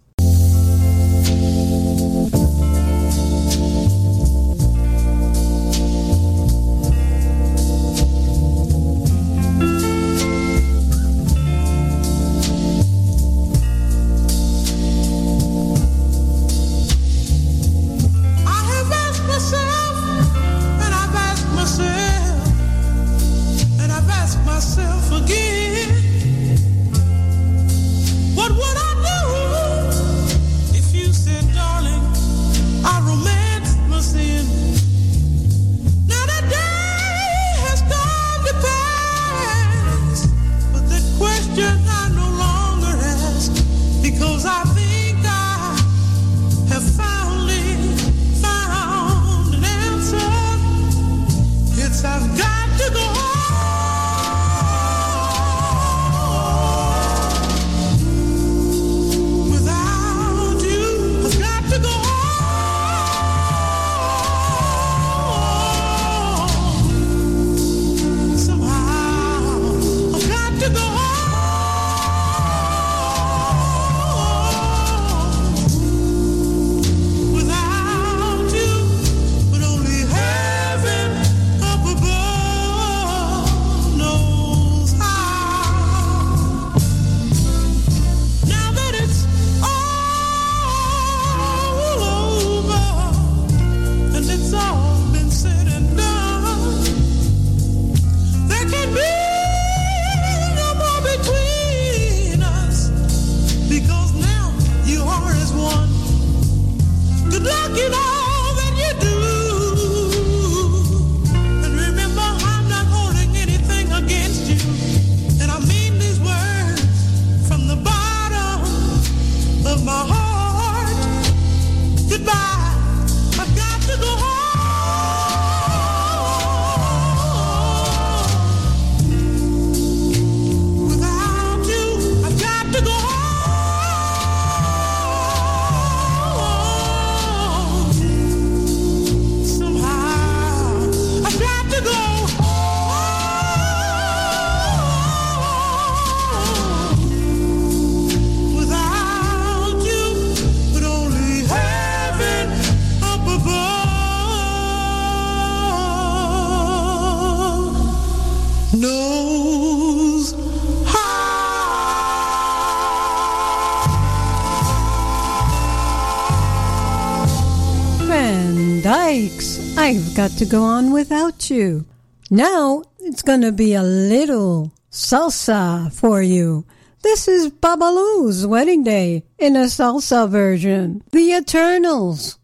to go on without you. Now it's going to be a little salsa for you. This is Babalu's wedding day in a salsa version. The Eternals.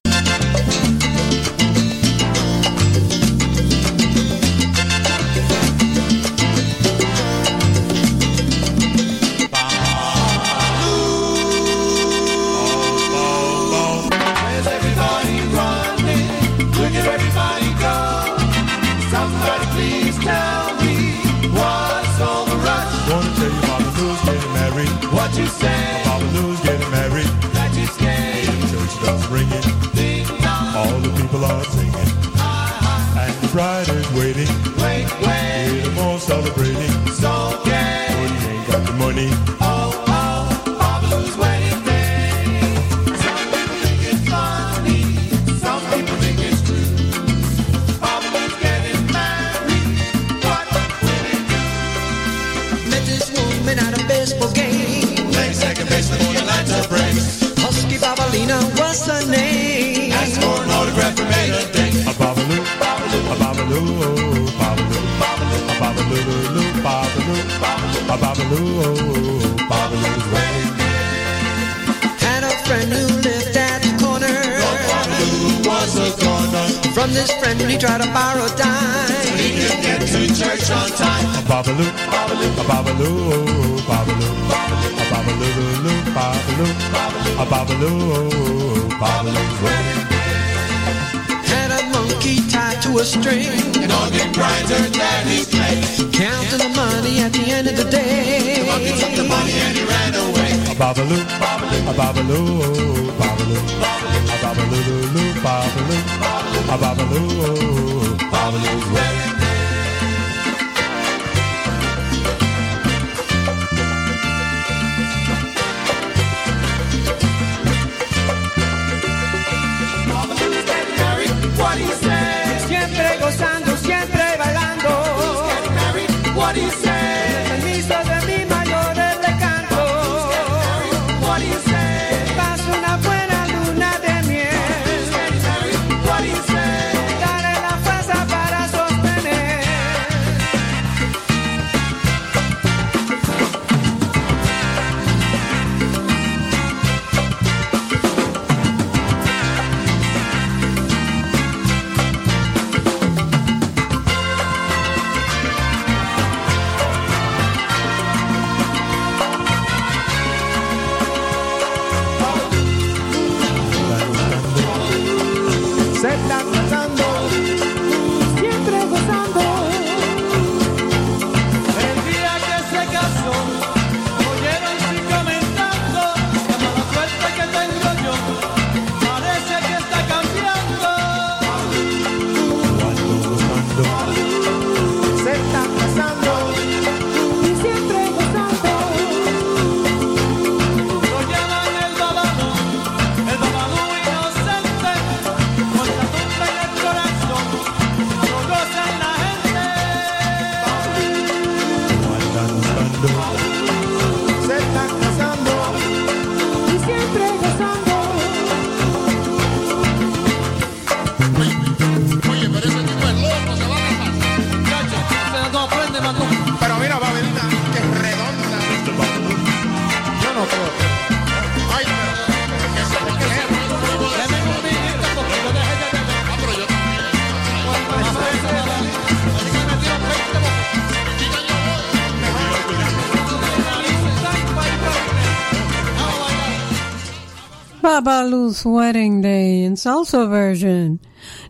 Baba Wedding Day in salsa version.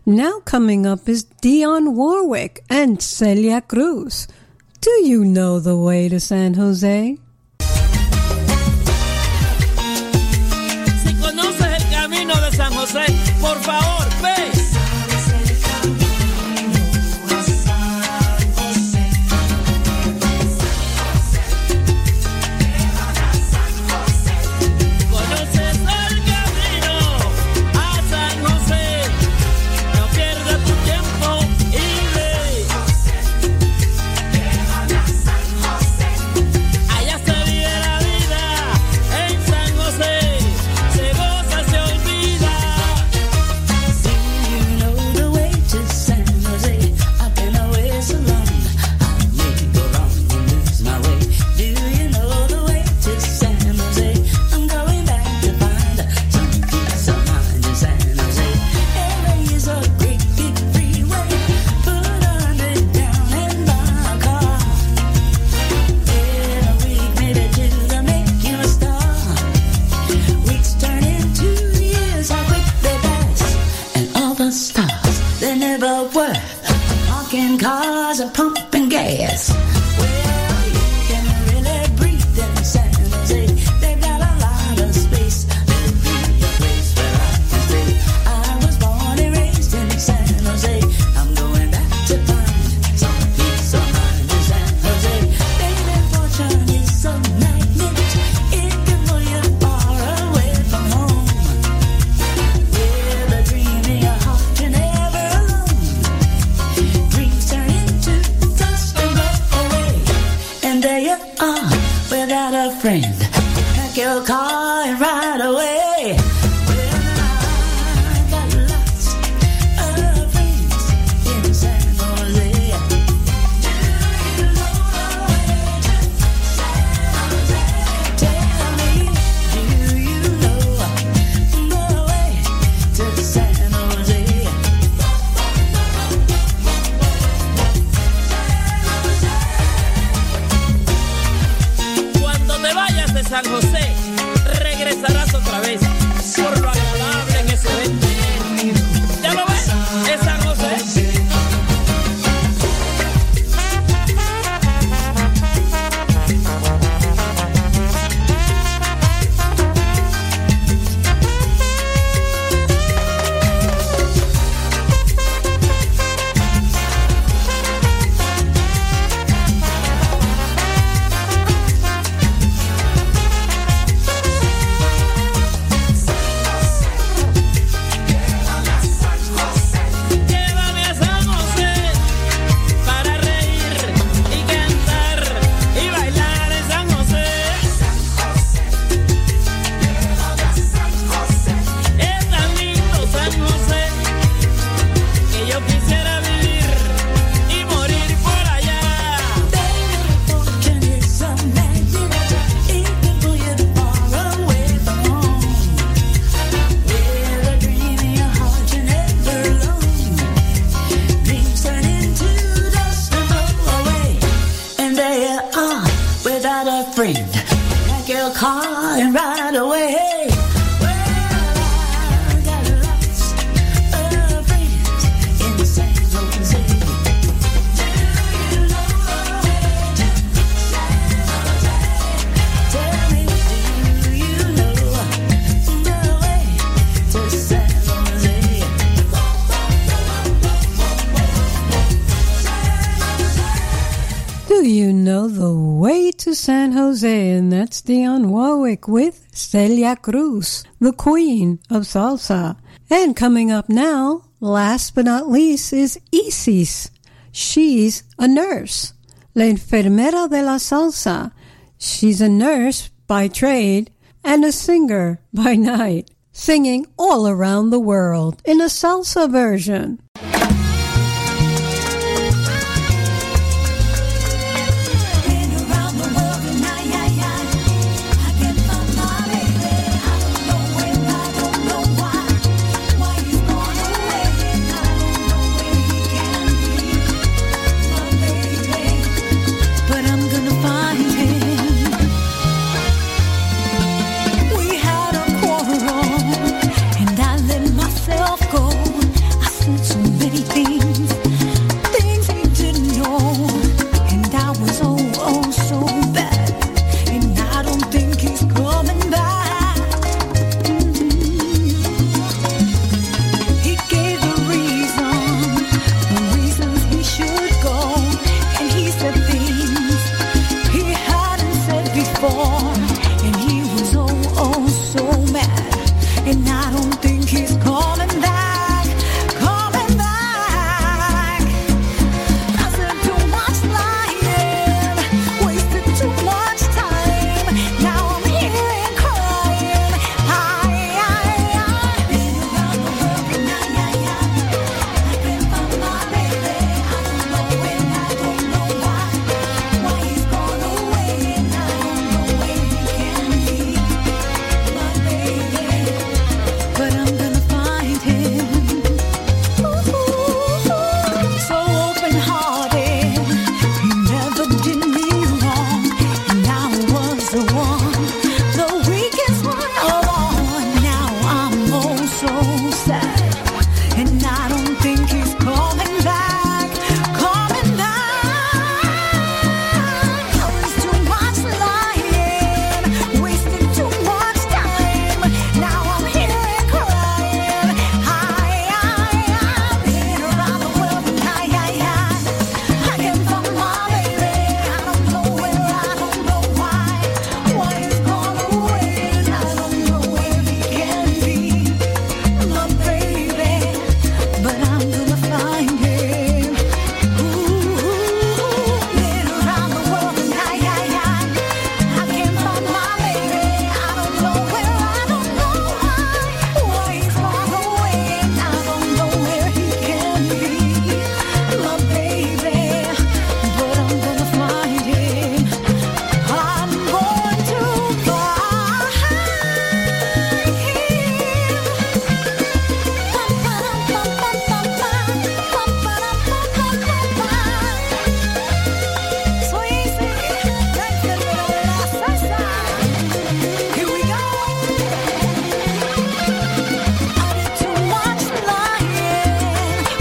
Now coming up is Dionne Warwick and Celia Cruz. Do you know the way to San Jose? San Jose, and that's Dionne Warwick with Celia Cruz, the queen of salsa. And coming up now, last but not least, is Isis. She's a nurse, la enfermera de la salsa. She's a nurse by trade and a singer by (laughs) night, singing all around the world in a salsa version.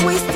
twisted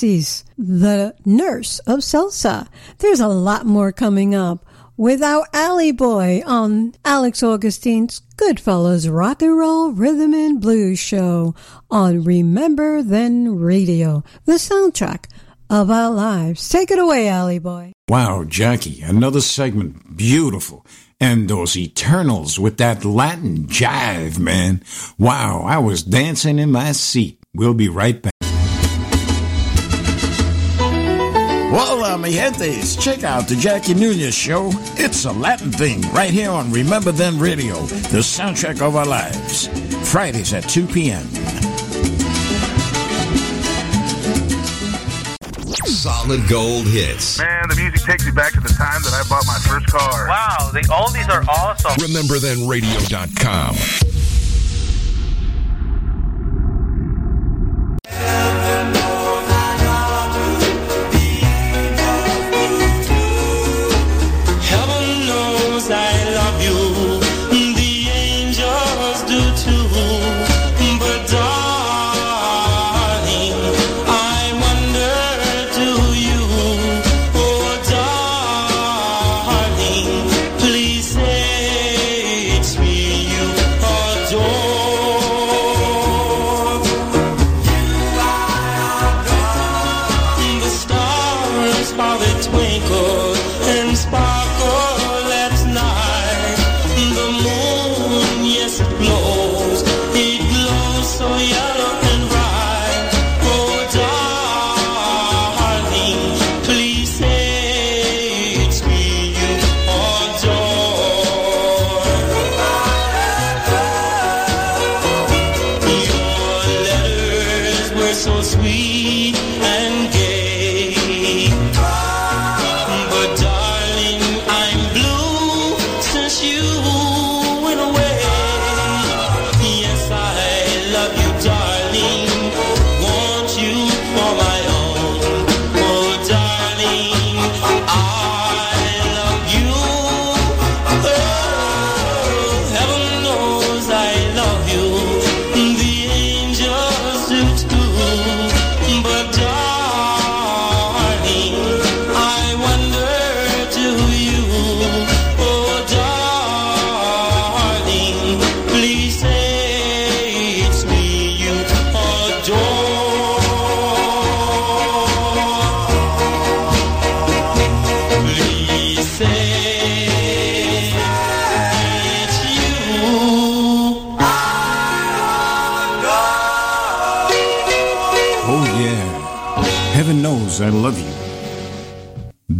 The nurse of Salsa. There's a lot more coming up with our Alley Boy on Alex Augustine's Goodfellas Rock and Roll Rhythm and Blues Show on Remember Then Radio, the soundtrack of our lives. Take it away, Alley Boy. Wow, Jackie, another segment. Beautiful. And those Eternals with that Latin jive, man. Wow, I was dancing in my seat. We'll be right back. Hola, mi gentes. Check out the Jackie Nunez Show. It's a Latin thing right here on Remember Then Radio, the soundtrack of our lives. Fridays at 2 p.m. Solid gold hits. Man, the music takes me back to the time that I bought my first car. Wow, the oldies are awesome. RememberThenRadio.com.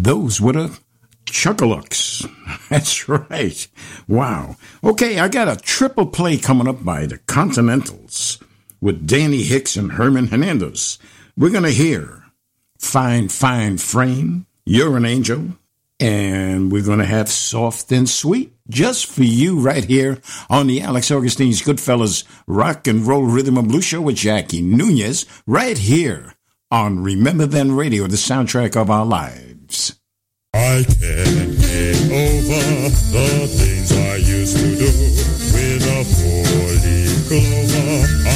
Those were the Chuckalucks. (laughs) That's right. Wow. Okay, I got a triple play coming up by the Continentals with Danny Hicks and Herman Hernandez. We're going to hear Fine, Fine Frame, You're an Angel, and we're going to have Soft and Sweet just for you right here on the Alex Augustine's Goodfellas Rock and Roll Rhythm and Blues Show with Jackie Nunez right here on Remember Then Radio, the soundtrack of our lives. I can't get over the things I used to do. With a four-leaf clover,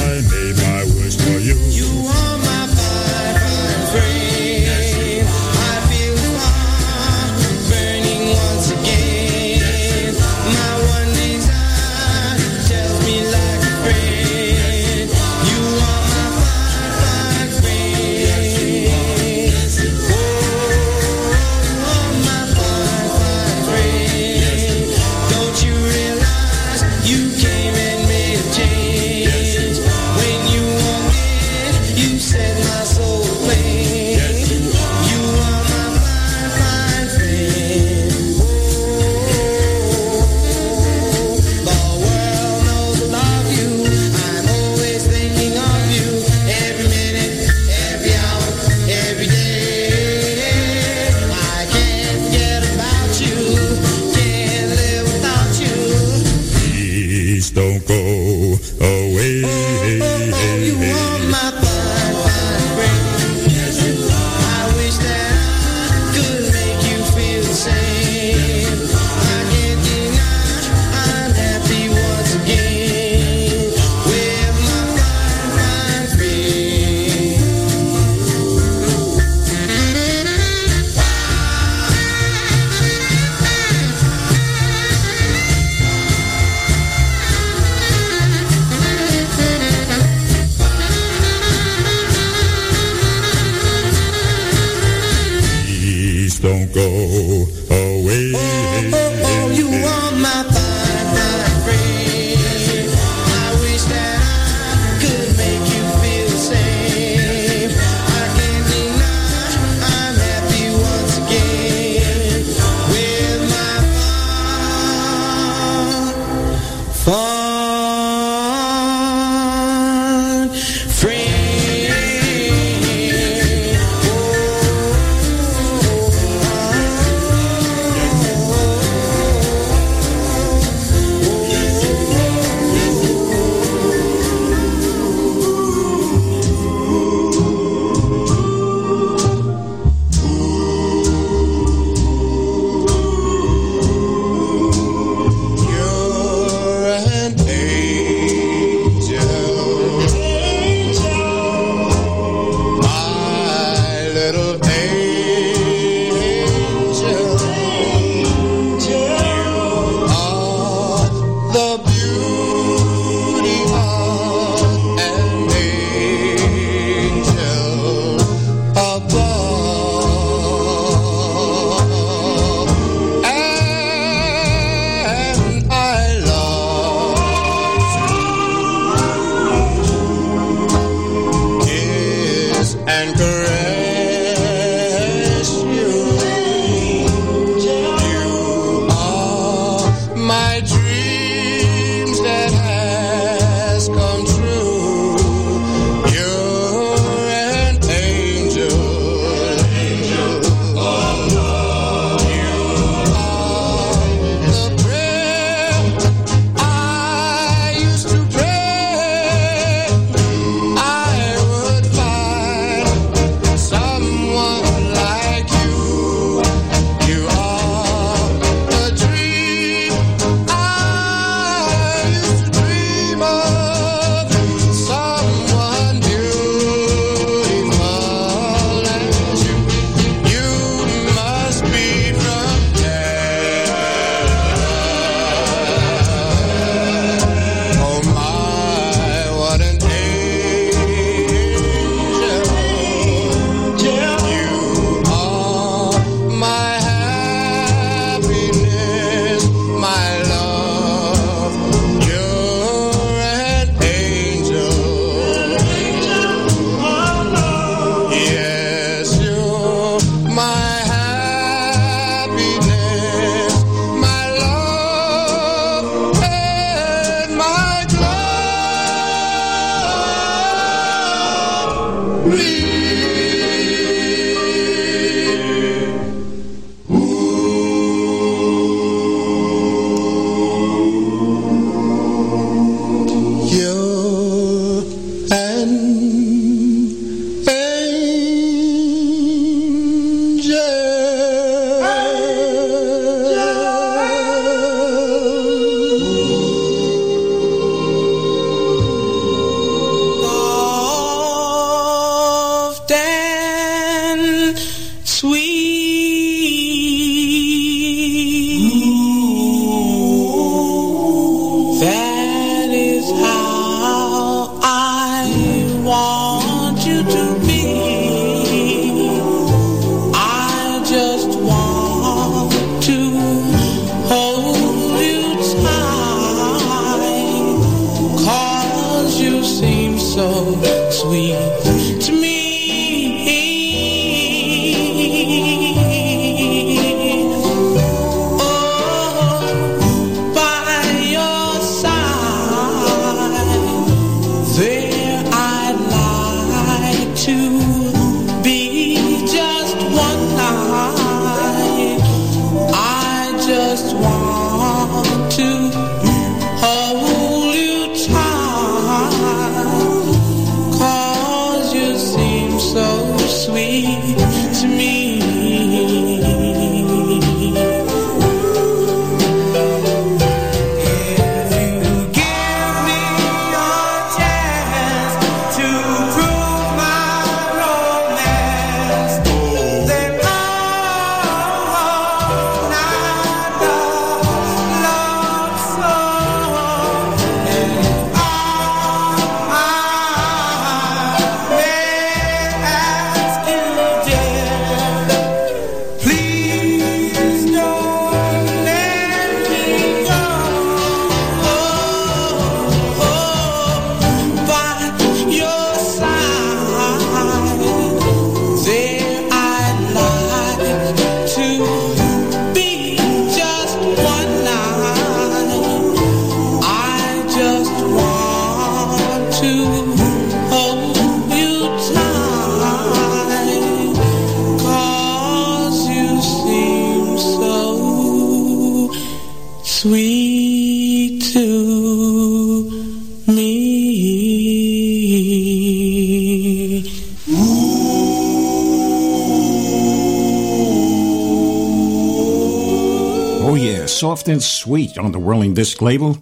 soft and sweet on the Whirling Disc label.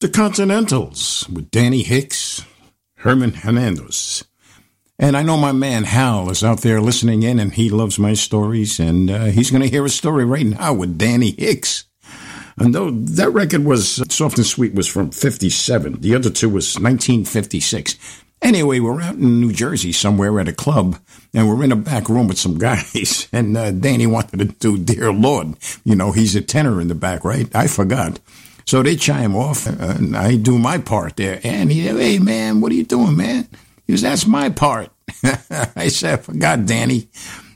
The Continentals with Danny Hicks, Herman Hernandez. And I know my man Hal is out there listening in and he loves my stories and uh, he's going to hear a story right now with Danny Hicks. And though that record was Soft and Sweet was from 57, the other two was 1956. Anyway, we're out in New Jersey somewhere at a club, and we're in a back room with some (laughs) guys, and uh, Danny wanted to do Dear Lord. You know, he's a tenor in the back, right? I forgot. So they chime off, uh, and I do my part there. And he, said, hey, man, what are you doing, man? He goes, that's my part. (laughs) I said, I forgot, Danny.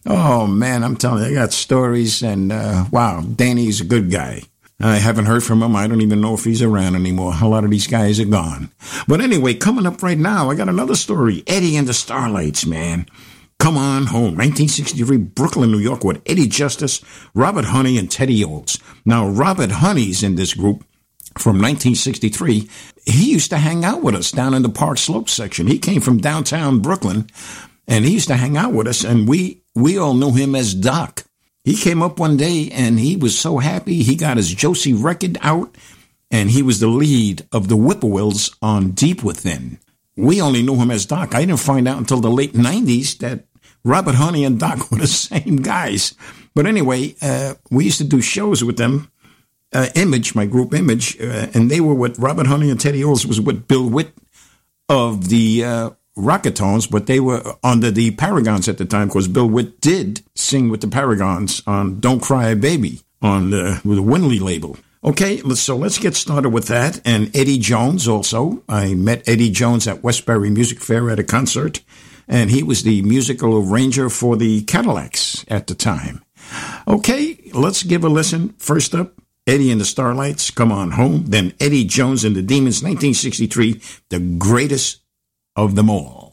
Oh, man, I'm telling you, I got stories, and uh, wow, Danny's a good guy. I haven't heard from him. I don't even know if he's around anymore. A lot of these guys are gone. But anyway, coming up right now, I got another story. Eddie and the Starlights, man. Come on home. 1963, Brooklyn, New York, with Eddie Justice, Robert Honey, and Teddy Olds. Now, Robert Honey's in this group from 1963. He used to hang out with us down in the Park Slope section. He came from downtown Brooklyn, and he used to hang out with us, and we we all knew him as Doc. He came up one day and he was so happy. He got his Josie record out and he was the lead of the Whippoorwills on Deep Within. We only knew him as Doc. I didn't find out until the late 90s that Robert Honey and Doc (laughs) were the same guys. But anyway, uh, we used to do shows with them. Uh, Image, my group Image, uh, and they were with Robert Honey and Teddy Olds was with Bill Witt of the uh, Rocketones, but they were under the Paragons at the time because Bill Witt did sing with the Paragons on "Don't Cry, Baby" on the, the Winley label. Okay, so let's get started with that. And Eddie Jones also. I met Eddie Jones at Westbury Music Fair at a concert, and he was the musical arranger for the Cadillacs at the time. Okay, let's give a listen. First up, Eddie and the Starlights, Come On Home. Then Eddie Jones and the Demons, 1963, the greatest of them all.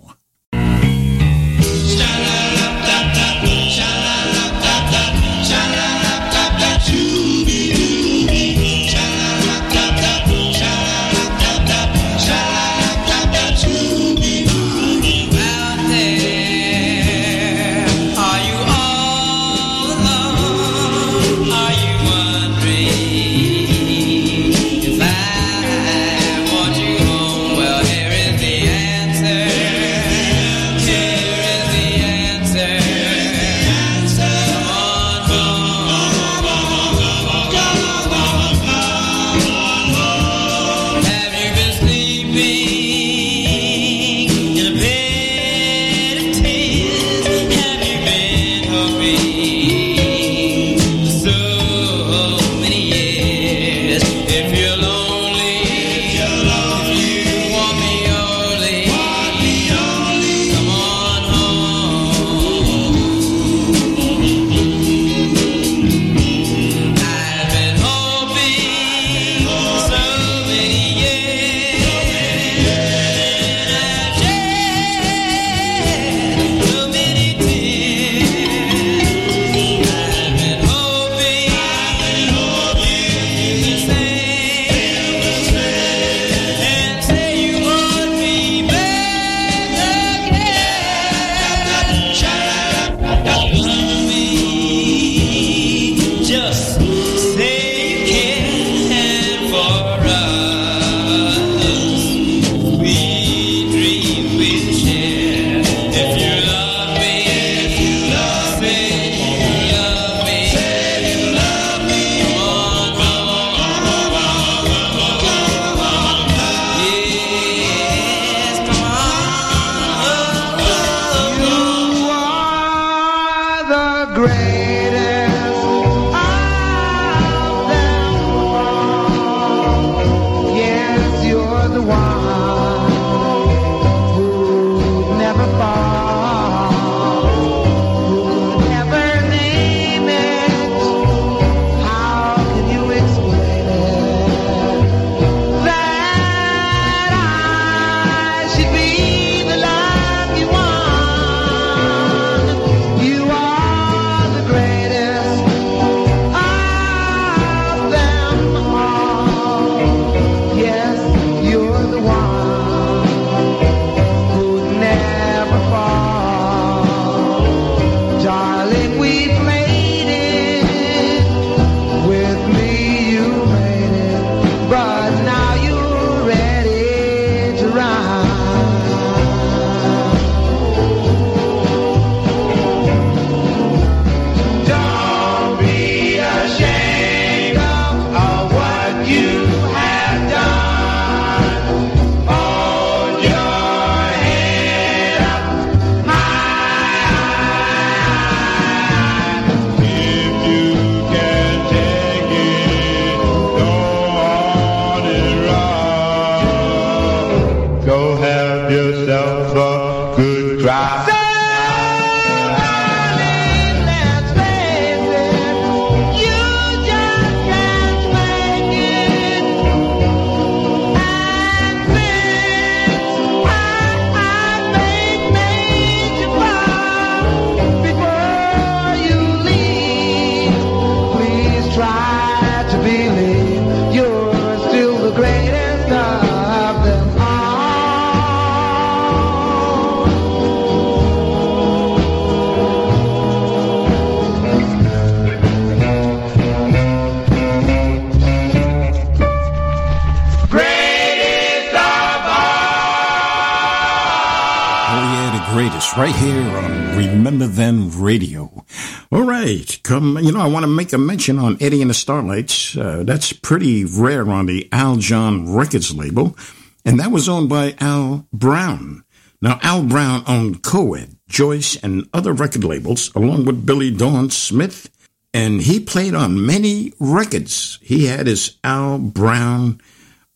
Come, you know, I want to make a mention on Eddie and the Starlights. Uh, that's pretty rare on the Al John Records label, and that was owned by Al Brown. Now, Al Brown owned Coed, Joyce, and other record labels, along with Billy Dawn Smith, and he played on many records. He had his Al Brown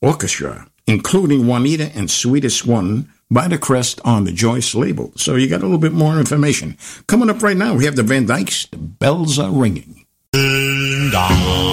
Orchestra, including Juanita and Sweetest One by the Crest on the Joyce label. So you got a little bit more information. Coming up right now, we have the Van Dykes. Bells are ringing. All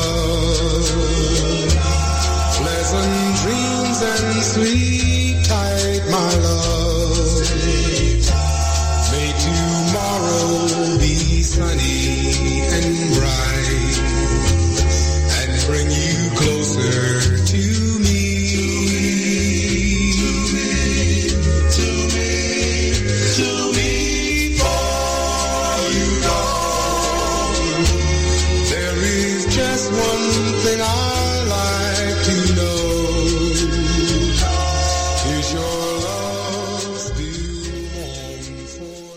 Dreams